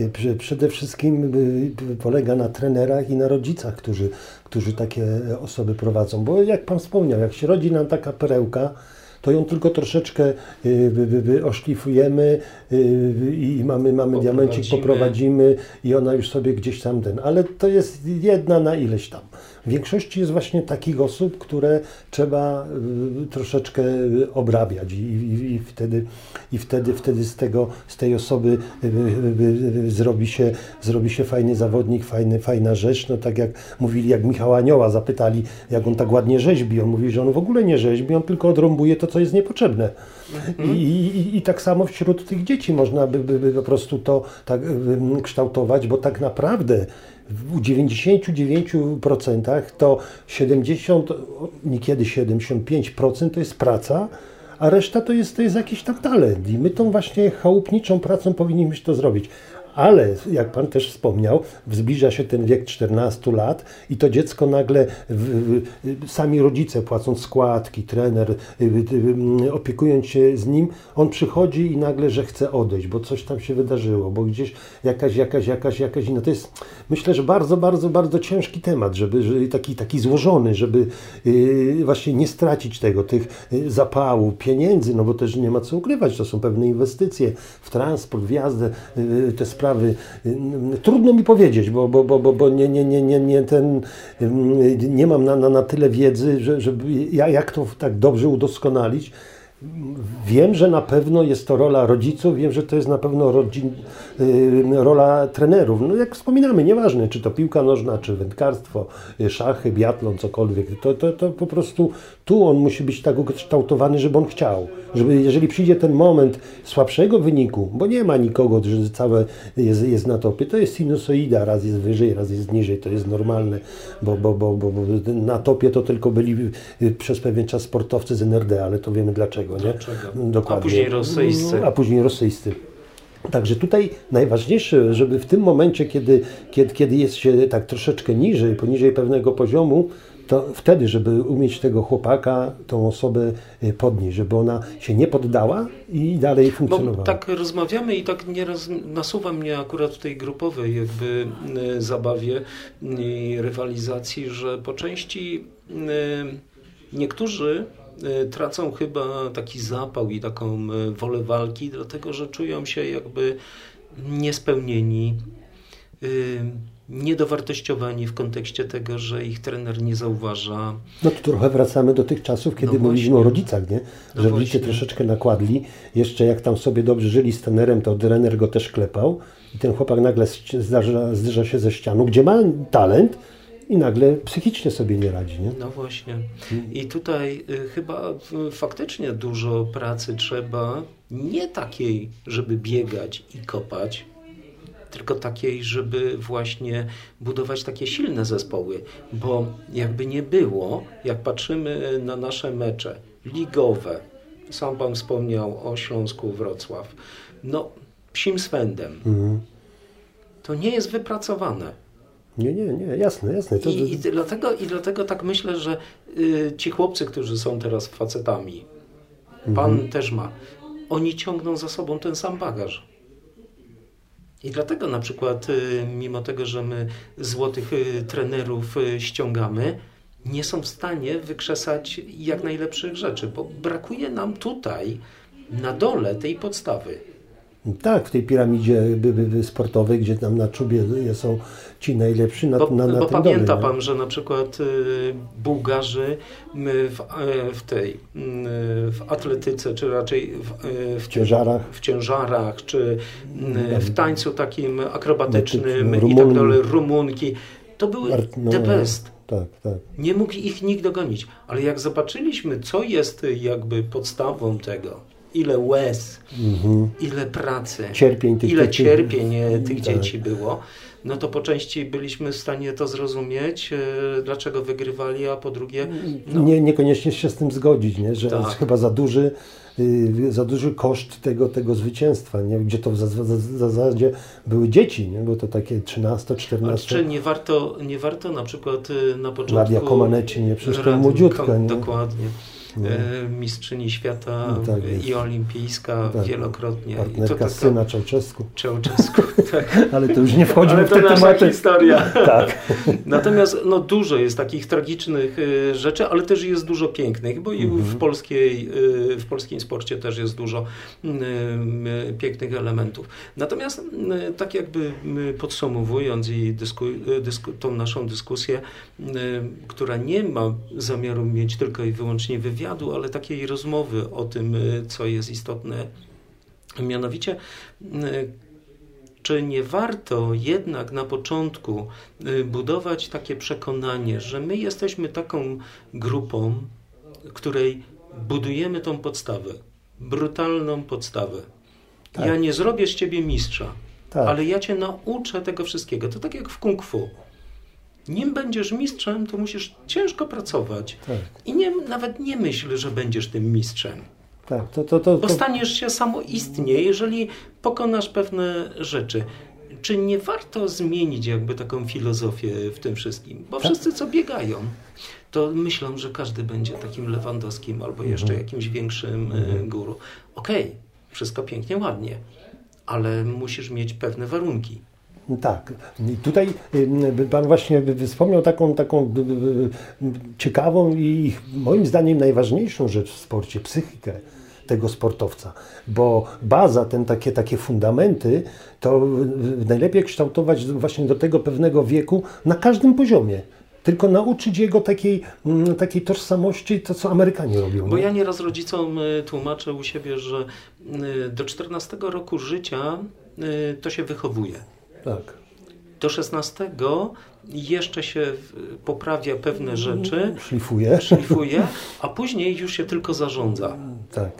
y, prze- przede wszystkim y, polega na trenerach i na rodzicach, którzy, którzy takie osoby prowadzą. Bo jak Pan wspomniał, jak się rodzi nam taka perełka, to ją tylko troszeczkę y, oszlifujemy y, i mamy, mamy diamencik, Poprowadzimy. poprowadzimy i ona już sobie gdzieś tam ten. Ale to jest jedna na ileś tam. W większości jest właśnie takich osób, które trzeba y, troszeczkę y, obrabiać i, i, i, wtedy, i wtedy, wtedy z, tego, z tej osoby y, zrobi, się, zrobi się fajny zawodnik, fajny, fajna rzecz. No tak jak mówili, jak Michała Anioła zapytali, jak on tak ładnie rzeźbi. On mówi, że on w ogóle nie rzeźbi, on tylko odrąbuje to, co jest niepotrzebne. I, i, I tak samo wśród tych dzieci można by, by, by po prostu to tak kształtować, bo tak naprawdę w 99% to 70, o, niekiedy 75% to jest praca, a reszta to jest, to jest jakiś tam talent. I my tą właśnie chałupniczą pracą powinniśmy to zrobić. Ale, jak Pan też wspomniał, zbliża się ten wiek 14 lat i to dziecko nagle, w, w, sami rodzice płacąc składki, trener, y, y, y, opiekując się z nim, on przychodzi i nagle, że chce odejść, bo coś tam się wydarzyło, bo gdzieś jakaś, jakaś, jakaś, jakaś inna. To jest, myślę, że bardzo, bardzo, bardzo ciężki temat, żeby, że taki, taki złożony, żeby y, właśnie nie stracić tego, tych zapału, pieniędzy, no bo też nie ma co ukrywać, to są pewne inwestycje w transport, w jazdę, y, te sprawy. Trudno mi powiedzieć, bo, bo, bo, bo, nie, nie, nie, nie, nie, ten, nie mam na, na, na tyle wiedzy, że, żeby jak to tak dobrze udoskonalić. Wiem, że na pewno jest to rola rodziców, wiem, że to jest na pewno rodzin, y, rola trenerów. No jak wspominamy, nieważne, czy to piłka nożna, czy wędkarstwo, y, szachy, biatlon, cokolwiek. To, to, to po prostu tu on musi być tak ukształtowany, żeby on chciał. Żeby jeżeli przyjdzie ten moment słabszego wyniku, bo nie ma nikogo, że całe jest, jest na topie, to jest sinusoida, raz jest wyżej, raz jest niżej, to jest normalne, bo, bo, bo, bo, bo na topie to tylko byli y, przez pewien czas sportowcy z NRD, ale to wiemy dlaczego. Nie? Dokładnie. A później rosyjscy. A później rosyjscy. Także tutaj najważniejsze, żeby w tym momencie, kiedy, kiedy, kiedy jest się tak troszeczkę niżej, poniżej pewnego poziomu, to wtedy, żeby umieć tego chłopaka, tą osobę y, podnieść, żeby ona się nie poddała i dalej funkcjonowała. Bo tak rozmawiamy i tak nieraz nasuwa mnie akurat w tej grupowej jakby y, zabawie i rywalizacji, że po części y, niektórzy tracą chyba taki zapał i taką wolę walki, dlatego że czują się jakby niespełnieni niedowartościowani w kontekście tego, że ich trener nie zauważa. No to trochę wracamy do tych czasów, kiedy no mówiliśmy o rodzicach, nie? No że no rodzice troszeczkę nakładli. Jeszcze jak tam sobie dobrze żyli z trenerem, to trener go też klepał i ten chłopak nagle zdarza, zderza się ze ścianą, gdzie ma talent, i nagle psychicznie sobie nie radzi. Nie? No właśnie. I tutaj y, chyba faktycznie dużo pracy trzeba, nie takiej, żeby biegać i kopać, tylko takiej, żeby właśnie budować takie silne zespoły, bo jakby nie było, jak patrzymy na nasze mecze ligowe, sam Pan wspomniał o Śląsku Wrocław, no psim swędem, mhm. to nie jest wypracowane. Nie, nie, nie, jasne, jasne. To... I, I, dlatego, I dlatego tak myślę, że y, ci chłopcy, którzy są teraz facetami, Pan mhm. też ma, oni ciągną za sobą ten sam bagaż. I dlatego na przykład, y, mimo tego, że my złotych y, trenerów y, ściągamy, nie są w stanie wykrzesać jak najlepszych rzeczy, bo brakuje nam tutaj na dole tej podstawy. Tak, w tej piramidzie sportowej, gdzie tam na czubie są ci najlepsi na, bo, na, na bo pamięta Pan, że na przykład y, Bułgarzy w, e, w tej w atletyce, czy raczej w, e, w, ciężarach. w ciężarach, czy w tańcu takim akrobatycznym i tak dalej, Rumunki, to były no, the best. Tak, tak. Nie mógł ich nikt dogonić. Ale jak zobaczyliśmy, co jest jakby podstawą tego, ile łez, mhm. ile pracy, cierpień tych ile dzieci. cierpień e, tych tak. dzieci było, no to po części byliśmy w stanie to zrozumieć, e, dlaczego wygrywali, a po drugie... No. Nie, niekoniecznie się z tym zgodzić, nie? że tak. chyba za duży, y, za duży koszt tego, tego zwycięstwa, nie? gdzie to w zasadzie były dzieci, nie? bo to takie 13, 14... Czy nie warto, nie warto na przykład y, na początku... Nadia Komaneci, nie? Przecież to młodziutka. Nie? Dokładnie. No. Mistrzyni świata no tak i olimpijska tak. wielokrotnie. Partnerka I to, to, syna Czałczesku. Czałczesku, tak. Ale to już nie wchodzi w te tematy. historia. tak. Natomiast no, dużo jest takich tragicznych e, rzeczy, ale też jest dużo pięknych, bo i mhm. w, polskiej, e, w polskim sporcie też jest dużo pięknych elementów. Natomiast tak jakby podsumowując i dysku, dysku, tą naszą dyskusję, która nie ma zamiaru mieć tylko i wyłącznie wywiadu, wywiadu, ale takiej rozmowy o tym, y, co jest istotne. Mianowicie, y, czy nie warto jednak na początku y, budować takie przekonanie, że my jesteśmy taką grupą, której budujemy tą podstawę, brutalną podstawę. Tak. Ja nie zrobię z ciebie mistrza, tak. ale ja cię nauczę tego wszystkiego. To tak jak w kung fu nim będziesz mistrzem, to musisz ciężko pracować. Tak. I nie, nawet nie myśl, że będziesz tym mistrzem. Tak, to, to, to, Bo staniesz się samoistnie, jeżeli pokonasz pewne rzeczy. Czy nie warto zmienić jakby taką filozofię w tym wszystkim? Bo tak. wszyscy, co biegają, to myślą, że każdy będzie takim Lewandowskim albo jeszcze mhm. jakimś większym e, mhm. guru. Okej, okay, wszystko pięknie, ładnie, ale musisz mieć pewne warunki. Tak. I tutaj Pan właśnie wspomniał taką, taką ciekawą i moim zdaniem najważniejszą rzecz w sporcie, psychikę. tego sportowca, bo baza, ten takie, takie fundamenty, to najlepiej kształtować właśnie do tego pewnego wieku na każdym poziomie tylko nauczyć jego takiej, mm, takiej tożsamości, to co Amerykanie robią. Bo nie? ja nieraz rodzicom y, tłumaczę u siebie, że y, do 14 roku życia y, to się wychowuje. Tak. Do 16 jeszcze się poprawia pewne rzeczy. Szlifuje. Szlifuje, a później już się tylko zarządza. Tak.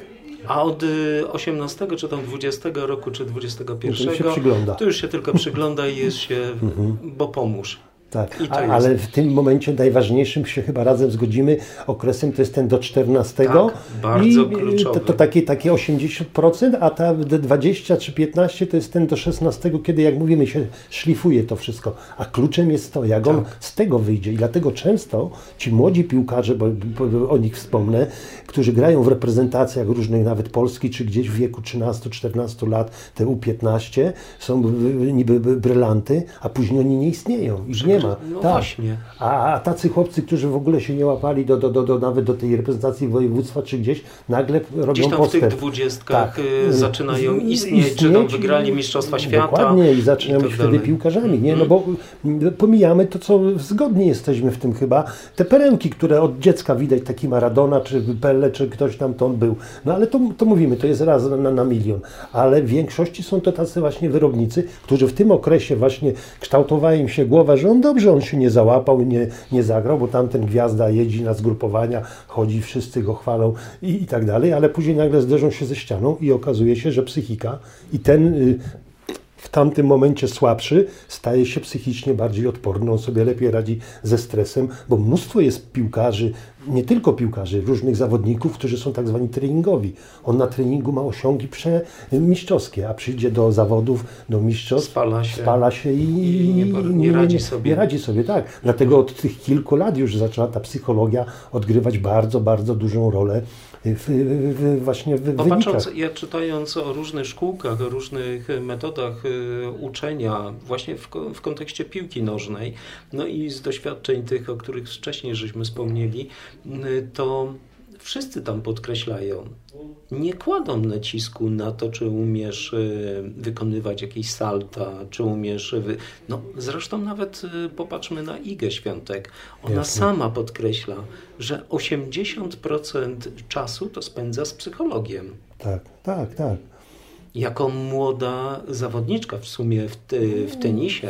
A od 18 czy tam 20 roku, czy 21, to już się przygląda, to już się tylko przygląda i jest się, mhm. bo pomóż. Tak, ale w tym momencie najważniejszym się chyba razem zgodzimy okresem to jest ten do 14. Tak, bardzo i kluczowy. To, to takie, takie 80%, a ta 20 czy 15 to jest ten do 16, kiedy jak mówimy się szlifuje to wszystko. A kluczem jest to, jak tak. on z tego wyjdzie. I dlatego często ci młodzi piłkarze, bo, bo o nich wspomnę, którzy grają w reprezentacjach różnych, nawet Polski, czy gdzieś w wieku 13-14 lat, te U15, są niby brylanty, a później oni nie istnieją. Już nie ma. No tak. właśnie. A, a tacy chłopcy, którzy w ogóle się nie łapali do, do, do, do, nawet do tej reprezentacji województwa czy gdzieś, nagle robią gdzieś tam postęp. w tych dwudziestkach tak. Y, zaczynają istnieć, istnieć, czy tam wygrali Mistrzostwa Świata. Dokładnie i zaczynają być tak wtedy piłkarzami. Nie? No bo pomijamy to, co zgodni jesteśmy w tym chyba. Te perełki, które od dziecka widać, taki Maradona, czy Pelle, czy ktoś tam to on był. No ale to, to mówimy, to jest raz na, na milion. Ale w większości są to tacy właśnie wyrobnicy, którzy w tym okresie właśnie kształtowała im się głowa, że on dobrze, on się nie załapał, nie, nie zagrał, bo tamten gwiazda jeździ na zgrupowania, chodzi, wszyscy go chwalą i, i tak dalej, ale później nagle zderzą się ze ścianą i okazuje się, że psychika i ten y, w tamtym momencie słabszy, staje się psychicznie bardziej odporny, on sobie lepiej radzi ze stresem, bo mnóstwo jest piłkarzy, nie tylko piłkarzy, różnych zawodników, którzy są tak zwani treningowi. On na treningu ma osiągi mistrzowskie, a przyjdzie do zawodów, do mistrzostw, spala się, spala się i, i nie, nie, nie, radzi sobie. Nie radzi sobie, tak. Dlatego od tych kilku lat już zaczęła ta psychologia odgrywać bardzo, bardzo dużą rolę w, w, właśnie w Popatrząc, ja czytając o różnych szkółkach, o różnych metodach y, uczenia, właśnie w, w kontekście piłki nożnej, no i z doświadczeń tych, o których wcześniej żeśmy wspomnieli, y, to wszyscy tam podkreślają, nie kładą nacisku na to, czy umiesz y, wykonywać jakieś salta, czy umiesz. Wy... No, zresztą nawet popatrzmy na Igę Świątek. Ona Jasne. sama podkreśla, że 80% czasu to spędza z psychologiem. Tak, tak, tak jako młoda zawodniczka w sumie w, te, w tenisie.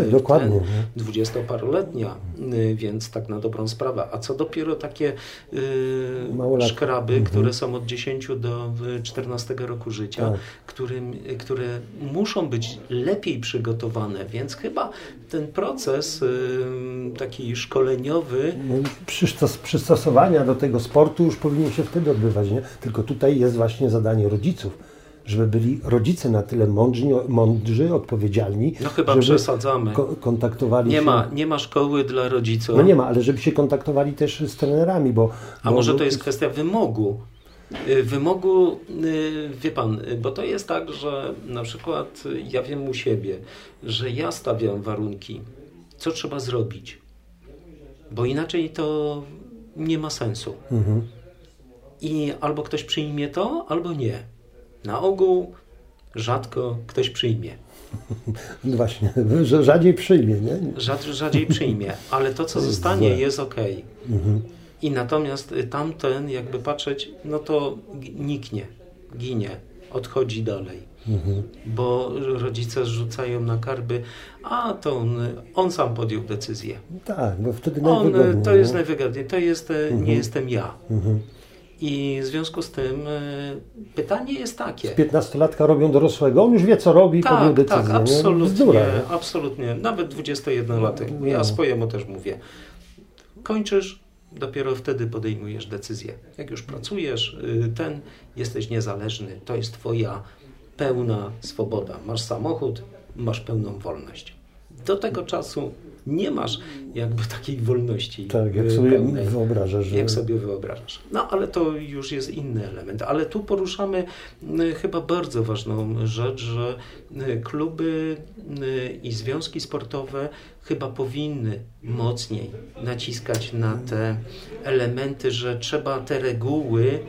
Tak, dokładnie. Dwudziestoparoletnia, y, więc tak na dobrą sprawę. A co dopiero takie y, szkraby, mhm. które są od 10 do 14 roku życia, tak. którym, które muszą być lepiej przygotowane, więc chyba ten proces y, taki szkoleniowy... No przystosowania do tego sportu już powinien się wtedy odbywać, nie? Tylko tutaj jest właśnie zadanie rodziców żeby byli rodzice na tyle mądrzy, mądrzy odpowiedzialni. No chyba przesadzamy. Ko kontaktowali nie się. Ma, nie ma szkoły dla rodziców. No nie ma, ale żeby się kontaktowali też z trenerami, bo... A bo, może to jest kwestia wymogu? Y, wymogu, y, wie pan, y, bo to jest tak, że na przykład ja wiem u siebie, że ja stawiam warunki, co trzeba zrobić, bo inaczej to nie ma sensu. Mhm. I albo ktoś przyjmie to, albo nie. Na ogół rzadko ktoś przyjmie. No właśnie, rzadziej przyjmie, nie? Rzad, rzadziej przyjmie, ale to, co zostanie, jest ok. Mhm. I natomiast tamten, jakby patrzeć, no to niknie, ginie, odchodzi dalej. Mhm. Bo rodzice zrzucają na karby, a to on, on sam podjął decyzję. Tak, bo wtedy on, To jest najwygodniej, to jest, y, mhm. nie jestem ja. Mhm. I w związku z tym y, pytanie jest takie. Z 15-latka robią dorosłego, on już wie co robi tak, podjął decyzję. Tak, absolutnie, Zdura, absolutnie. Nawet 21-latek. No. Ja swojemu też mówię. Kończysz, dopiero wtedy podejmujesz decyzję. Jak już pracujesz, y, ten, jesteś niezależny, to jest twoja pełna swoboda. Masz samochód, masz pełną wolność. Do tego czasu nie masz jakby takiej wolności. Tak, jak sobie pełnej, wyobrażasz. Że... Jak sobie wyobrażasz. No ale to już jest inny element. Ale tu poruszamy y, chyba bardzo ważną rzecz, że y, kluby y, i związki sportowe chyba powinny mocniej naciskać na te elementy, że trzeba te reguły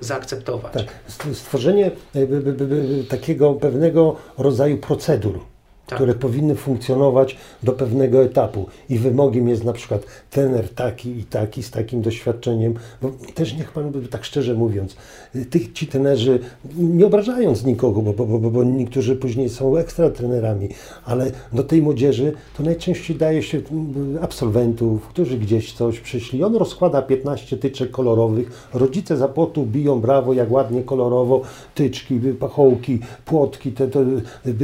zaakceptować. Tak, stworzenie e, takiego pewnego rodzaju procedur, tak. które powinny funkcjonować do pewnego etapu. I wymogiem jest na przykład trener taki i taki, z takim doświadczeniem. Bo też niech Pan, tak szczerze mówiąc, tych, ci trenerzy, nie obrażając nikogo, bo, bo, bo, bo niektórzy później są ekstra trenerami, ale do tej młodzieży to najczęściej daje się absolwentów, którzy gdzieś coś przyszli. On rozkłada 15 tyczek kolorowych, rodzice za płotu biją brawo, jak ładnie kolorowo, tyczki, pachołki, płotki, te, to,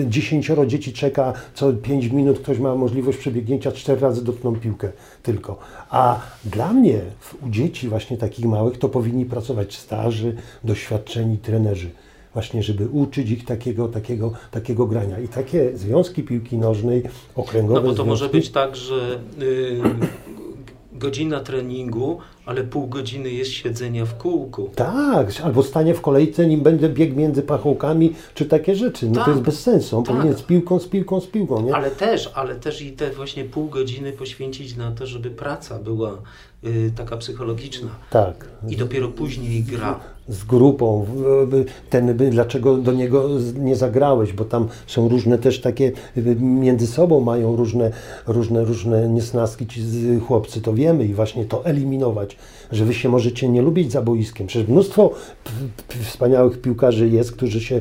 dziesięcioro dzieci czeka, co 5 minut ktoś ma możliwość przebiegnięcia, cztery razy dotkną piłkę tylko. A dla mnie u dzieci właśnie takich małych to powinni pracować starzy, doświadczeni trenerzy właśnie, żeby uczyć ich takiego, takiego, takiego grania. I takie związki piłki nożnej, okręgowe No bo to związki... może być tak, że y, godzina treningu, ale pół godziny jest siedzenia w kółku. Tak, albo stanie w kolejce, nim będę biegł między pachołkami, czy takie rzeczy. No tak, to jest bez sensu. On tak. powinien z piłką, z piłką, z piłką. Nie? Ale też, ale też i te właśnie pół godziny poświęcić na to, żeby praca była y, taka psychologiczna. Tak. I dopiero później gra z grupą, ten, dlaczego do niego nie zagrałeś, bo tam są różne też takie, między sobą mają różne, różne, różne niesnaski ci chłopcy, to wiemy i właśnie to eliminować, że wy się możecie nie lubić za boiskiem. Przecież mnóstwo wspaniałych piłkarzy jest, którzy się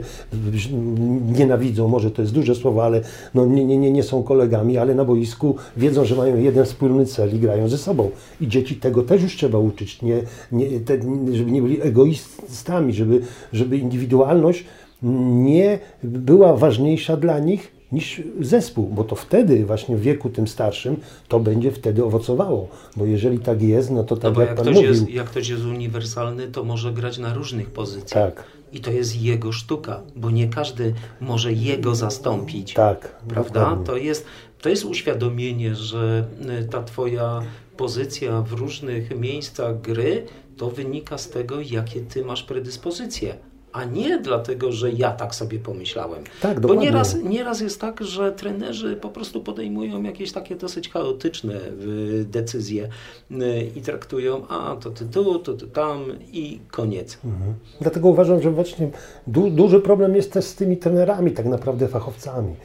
nienawidzą, może to jest duże słowo, ale no nie, nie, nie są kolegami, ale na boisku wiedzą, że mają jeden wspólny cel i grają ze sobą. I dzieci tego też już trzeba uczyć, nie, nie, te, żeby nie byli egoistami, żeby, żeby indywidualność nie była ważniejsza dla nich niż zespół, bo to wtedy właśnie w wieku tym starszym to będzie wtedy owocowało, bo jeżeli tak jest, no to tak no jak, jak Pan ktoś mówił. Jest, jak ktoś jest uniwersalny, to może grać na różnych pozycjach. Tak. I to jest jego sztuka, bo nie każdy może jego zastąpić. Tak. Prawda? Dokładnie. To jest, to jest uświadomienie, że y, ta twoja pozycja w różnych miejscach gry to wynika z tego, jakie ty masz predyspozycje a nie dlatego, że ja tak sobie pomyślałem. Tak, Bo nieraz, nieraz jest tak, że trenerzy po prostu podejmują jakieś takie dosyć chaotyczne y, decyzje y, i traktują, a to ty tu, to ty tam i koniec. Mhm. Dlatego uważam, że właśnie du duży problem jest też z tymi trenerami, tak naprawdę fachowcami.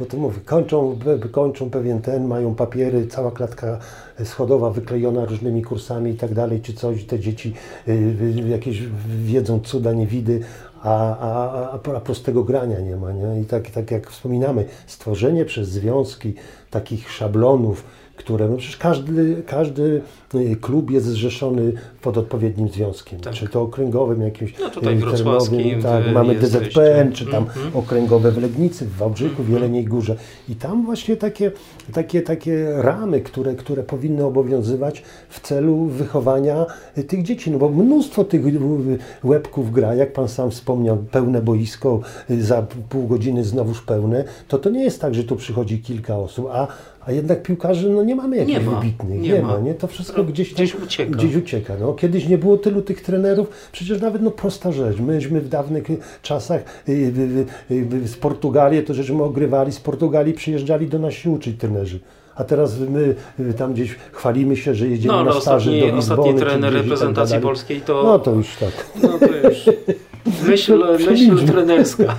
No to mówię, kończą, kończą pewien ten, mają papiery, cała klatka schodowa wyklejona różnymi kursami i tak dalej, czy coś, te dzieci y, jakieś wiedzą cuda, niewidy, a, a, a, prostego grania nie ma. Nie? I tak, tak jak wspominamy, stworzenie przez związki takich szablonów, które, no przecież każdy, każdy klub jest zrzeszony pod odpowiednim związkiem, tak. czy to okręgowym jakimś no tutaj terenowym, tak, mamy DZPN, czy tam mm -hmm. okręgowe w Legnicy, w Wałbrzychu, w Jeleniej Górze. I tam właśnie takie, takie, takie ramy, które, które powinny obowiązywać w celu wychowania tych dzieci, no bo mnóstwo tych łebków gra, jak Pan sam wspomniał, pełne boisko, za pół godziny znowuż pełne, to to nie jest tak, że tu przychodzi kilka osób, a a jednak piłkarzy no, nie mamy jakichś nie ma, wybitnych. Nie, nie ma. nie? To wszystko gdzieś, gdzieś ucieka. Gdzieś ucieka. No, kiedyś nie było tylu tych trenerów, przecież nawet no, prosta rzecz. Myśmy w dawnych czasach y, y, y, z Portugalii, to żeśmy ogrywali, z Portugalii przyjeżdżali do nas się uczyć trenerzy. A teraz my tam gdzieś chwalimy się, że jedziemy no, na staży ostatni, do Lizbony. Ostatni trener tak reprezentacji polskiej to... No to już tak. No to już... Myśl, myśl trenerska.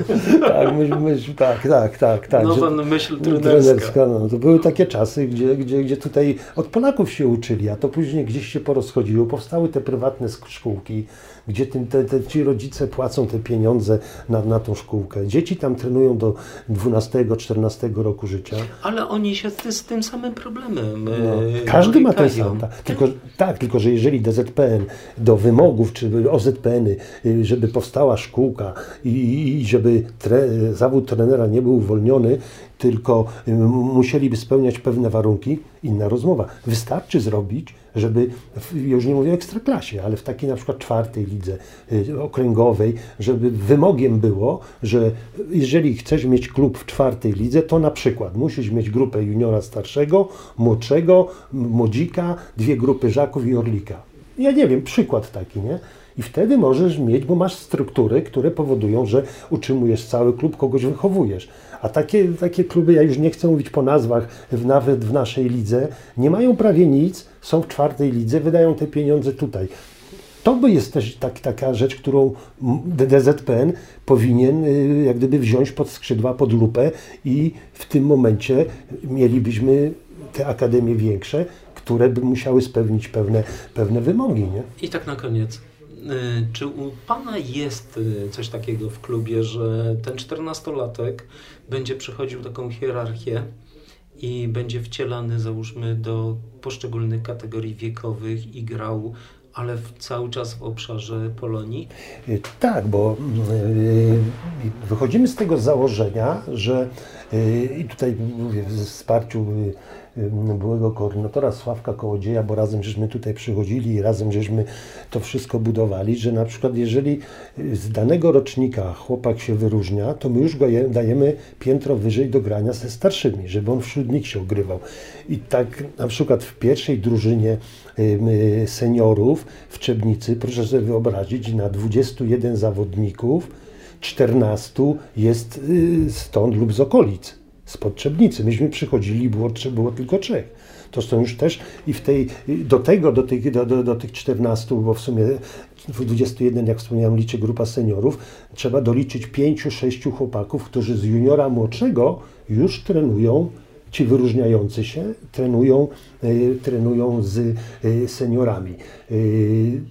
tak, myśl, myśl, tak, tak, tak, tak. Nowa myśl trenerska. trenerska no, to były takie czasy, gdzie, gdzie, gdzie tutaj od Polaków się uczyli, a to później gdzieś się porozchodziło. Powstały te prywatne szkółki, gdzie tym, te, te, ci rodzice płacą te pieniądze na, na tą szkółkę. Dzieci tam trenują do 12-14 roku życia. Ale oni się z tym samym problemem no, e, Każdy ma ten sam. Tak. Tylko, tak, tylko że jeżeli DZPN do wymogów, czy OZPN-y, żeby powstała szkółka i, i żeby tre, zawód trenera nie był uwolniony, tylko musieliby spełniać pewne warunki, inna rozmowa. Wystarczy zrobić, żeby, już nie mówię o ekstraklasie, ale w takiej na przykład czwartej lidze okręgowej, żeby wymogiem było, że jeżeli chcesz mieć klub w czwartej lidze, to na przykład musisz mieć grupę juniora starszego, młodszego, młodzika, dwie grupy żaków i orlika. Ja nie wiem, przykład taki, nie? I wtedy możesz mieć, bo masz struktury, które powodują, że utrzymujesz cały klub, kogoś wychowujesz. A takie, takie kluby, ja już nie chcę mówić po nazwach, w, nawet w naszej lidze, nie mają prawie nic, są w czwartej lidze, wydają te pieniądze tutaj. to by jest też tak, taka rzecz, którą DDZPN powinien y, jak gdyby wziąć pod skrzydła, pod lupę i w tym momencie mielibyśmy te akademie większe, które by musiały spełnić pewne, pewne wymogi. Nie? I tak na koniec. Y, czy u Pana jest y, coś takiego w klubie, że ten czternastolatek będzie przechodził taką hierarchię i będzie wcielany, załóżmy, do poszczególnych kategorii wiekowych i grał ale w, cały czas w obszarze Polonii? Y, tak, bo wychodzimy z tego założenia, że i tutaj mówię w wsparciu byłego koordynatora Sławka Kołodzieja, bo razem żeśmy tutaj przychodzili i razem żeśmy to wszystko budowali, że na przykład jeżeli z danego rocznika chłopak się wyróżnia, to my już go dajemy piętro wyżej do grania ze starszymi, żeby on wśród nich się ogrywał. I tak na przykład w pierwszej drużynie seniorów w Czebnicy, proszę sobie wyobrazić, na 21 zawodników 14 jest y, stąd lub z okolic z Podczebnicy. Myśmy przychodzili, było, było tylko trzech. To są już też i w tej, do tego, do tych, do, do, do tych 14, bo w sumie w 21, jak wspomniałem, liczy grupa seniorów, trzeba doliczyć 5-6 chłopaków, którzy z juniora młodszego już trenują ci wyróżniający się trenują, y, trenują z y, seniorami. Y,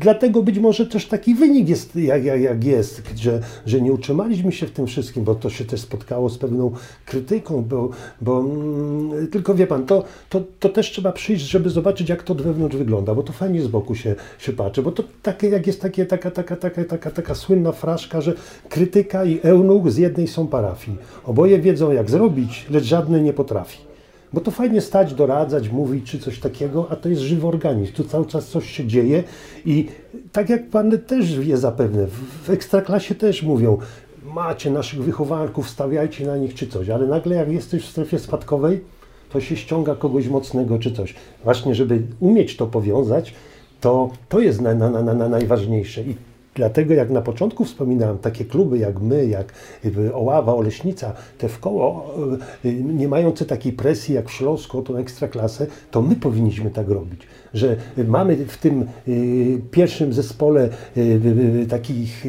Dlatego być może też taki wynik jest, jak, jak, jak jest, że, że nie utrzymaliśmy się w tym wszystkim, bo to się też spotkało z pewną krytyką, bo, bo mm, tylko wie pan, to, to, to też trzeba przyjść, żeby zobaczyć, jak to od wewnątrz wygląda, bo to fajnie z boku się, się patrzy, bo to takie, jak jest takie, taka, taka, taka, taka, taka słynna fraszka, że krytyka i eunuch z jednej są parafii. Oboje wiedzą, jak zrobić, lecz żadny nie potrafi. Bo to fajnie stać, doradzać, mówić czy coś takiego, a to jest żywy organizm. Tu cały czas coś się dzieje i tak jak pan też wie zapewne, w ekstraklasie też mówią, macie naszych wychowanków, stawiajcie na nich czy coś, ale nagle jak jesteś w strefie spadkowej, to się ściąga kogoś mocnego czy coś. Właśnie, żeby umieć to powiązać, to, to jest na, na, na, na najważniejsze. I Dlatego jak na początku wspominałem, takie kluby jak my, jak Oława, Oleśnica, te w koło, y, nie mające takiej presji jak w Śląsku, tą ekstraklasę, to my powinniśmy tak robić. Że mamy w tym y, pierwszym zespole y, takich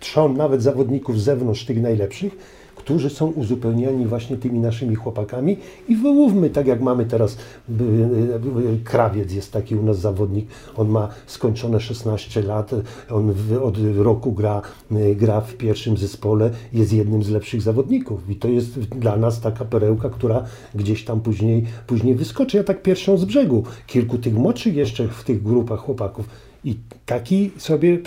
trzon nawet zawodników z zewnątrz, tych najlepszych, którzy są uzupełniani właśnie tymi naszymi chłopakami. I wyłówmy, tak jak mamy teraz, krawiec jest taki u nas zawodnik, on ma skończone 16 lat, on od roku gra, gra w pierwszym zespole, jest jednym z lepszych zawodników. I to jest dla nas taka perełka, która gdzieś tam później, później wyskoczy. Ja tak pierwszą z brzegu, kilku tych młodszych jeszcze w tych grupach chłopaków. I taki sobie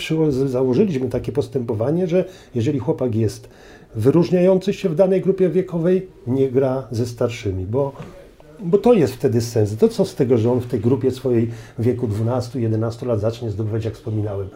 założyliśmy takie postępowanie, że jeżeli chłopak jest wyróżniający się w danej grupie wiekowej nie gra ze starszymi, bo, bo to jest wtedy sens. To co z tego, że on w tej grupie swojej wieku 12-11 lat zacznie zdobywać, jak wspominałem,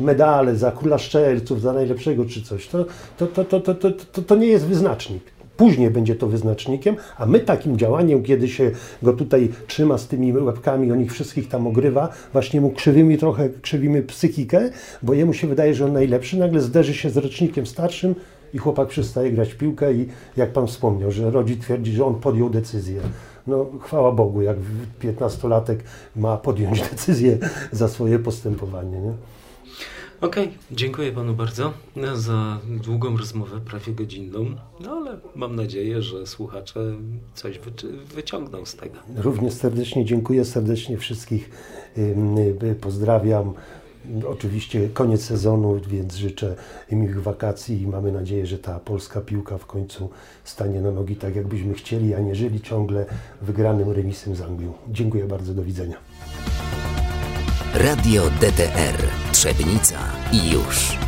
medale za króla szczelców, za najlepszego czy coś, to, to, to, to, to, to, to nie jest wyznacznik. Później będzie to wyznacznikiem, a my takim działaniem, kiedy się go tutaj trzyma z tymi łapkami, on ich wszystkich tam ogrywa, właśnie mu krzywymi trochę, krzywimy psychikę, bo jemu się wydaje, że on najlepszy, nagle zderzy się z rocznikiem starszym i chłopak przestaje grać piłkę i jak Pan wspomniał, że rodzic twierdzi, że on podjął decyzję. No chwała Bogu, jak 15-latek ma podjąć decyzję za swoje postępowanie. Nie? Okej, okay, dziękuję panu bardzo za długą rozmowę, prawie godzinną, no ale mam nadzieję, że słuchacze coś wyciągną z tego. Również serdecznie dziękuję, serdecznie wszystkich pozdrawiam. Oczywiście koniec sezonu, więc życzę miłych wakacji i mamy nadzieję, że ta polska piłka w końcu stanie na nogi tak, jakbyśmy chcieli, a nie żyli ciągle wygranym remisem z Anglią. Dziękuję bardzo, do widzenia. Radio DTR Trzebnica i już.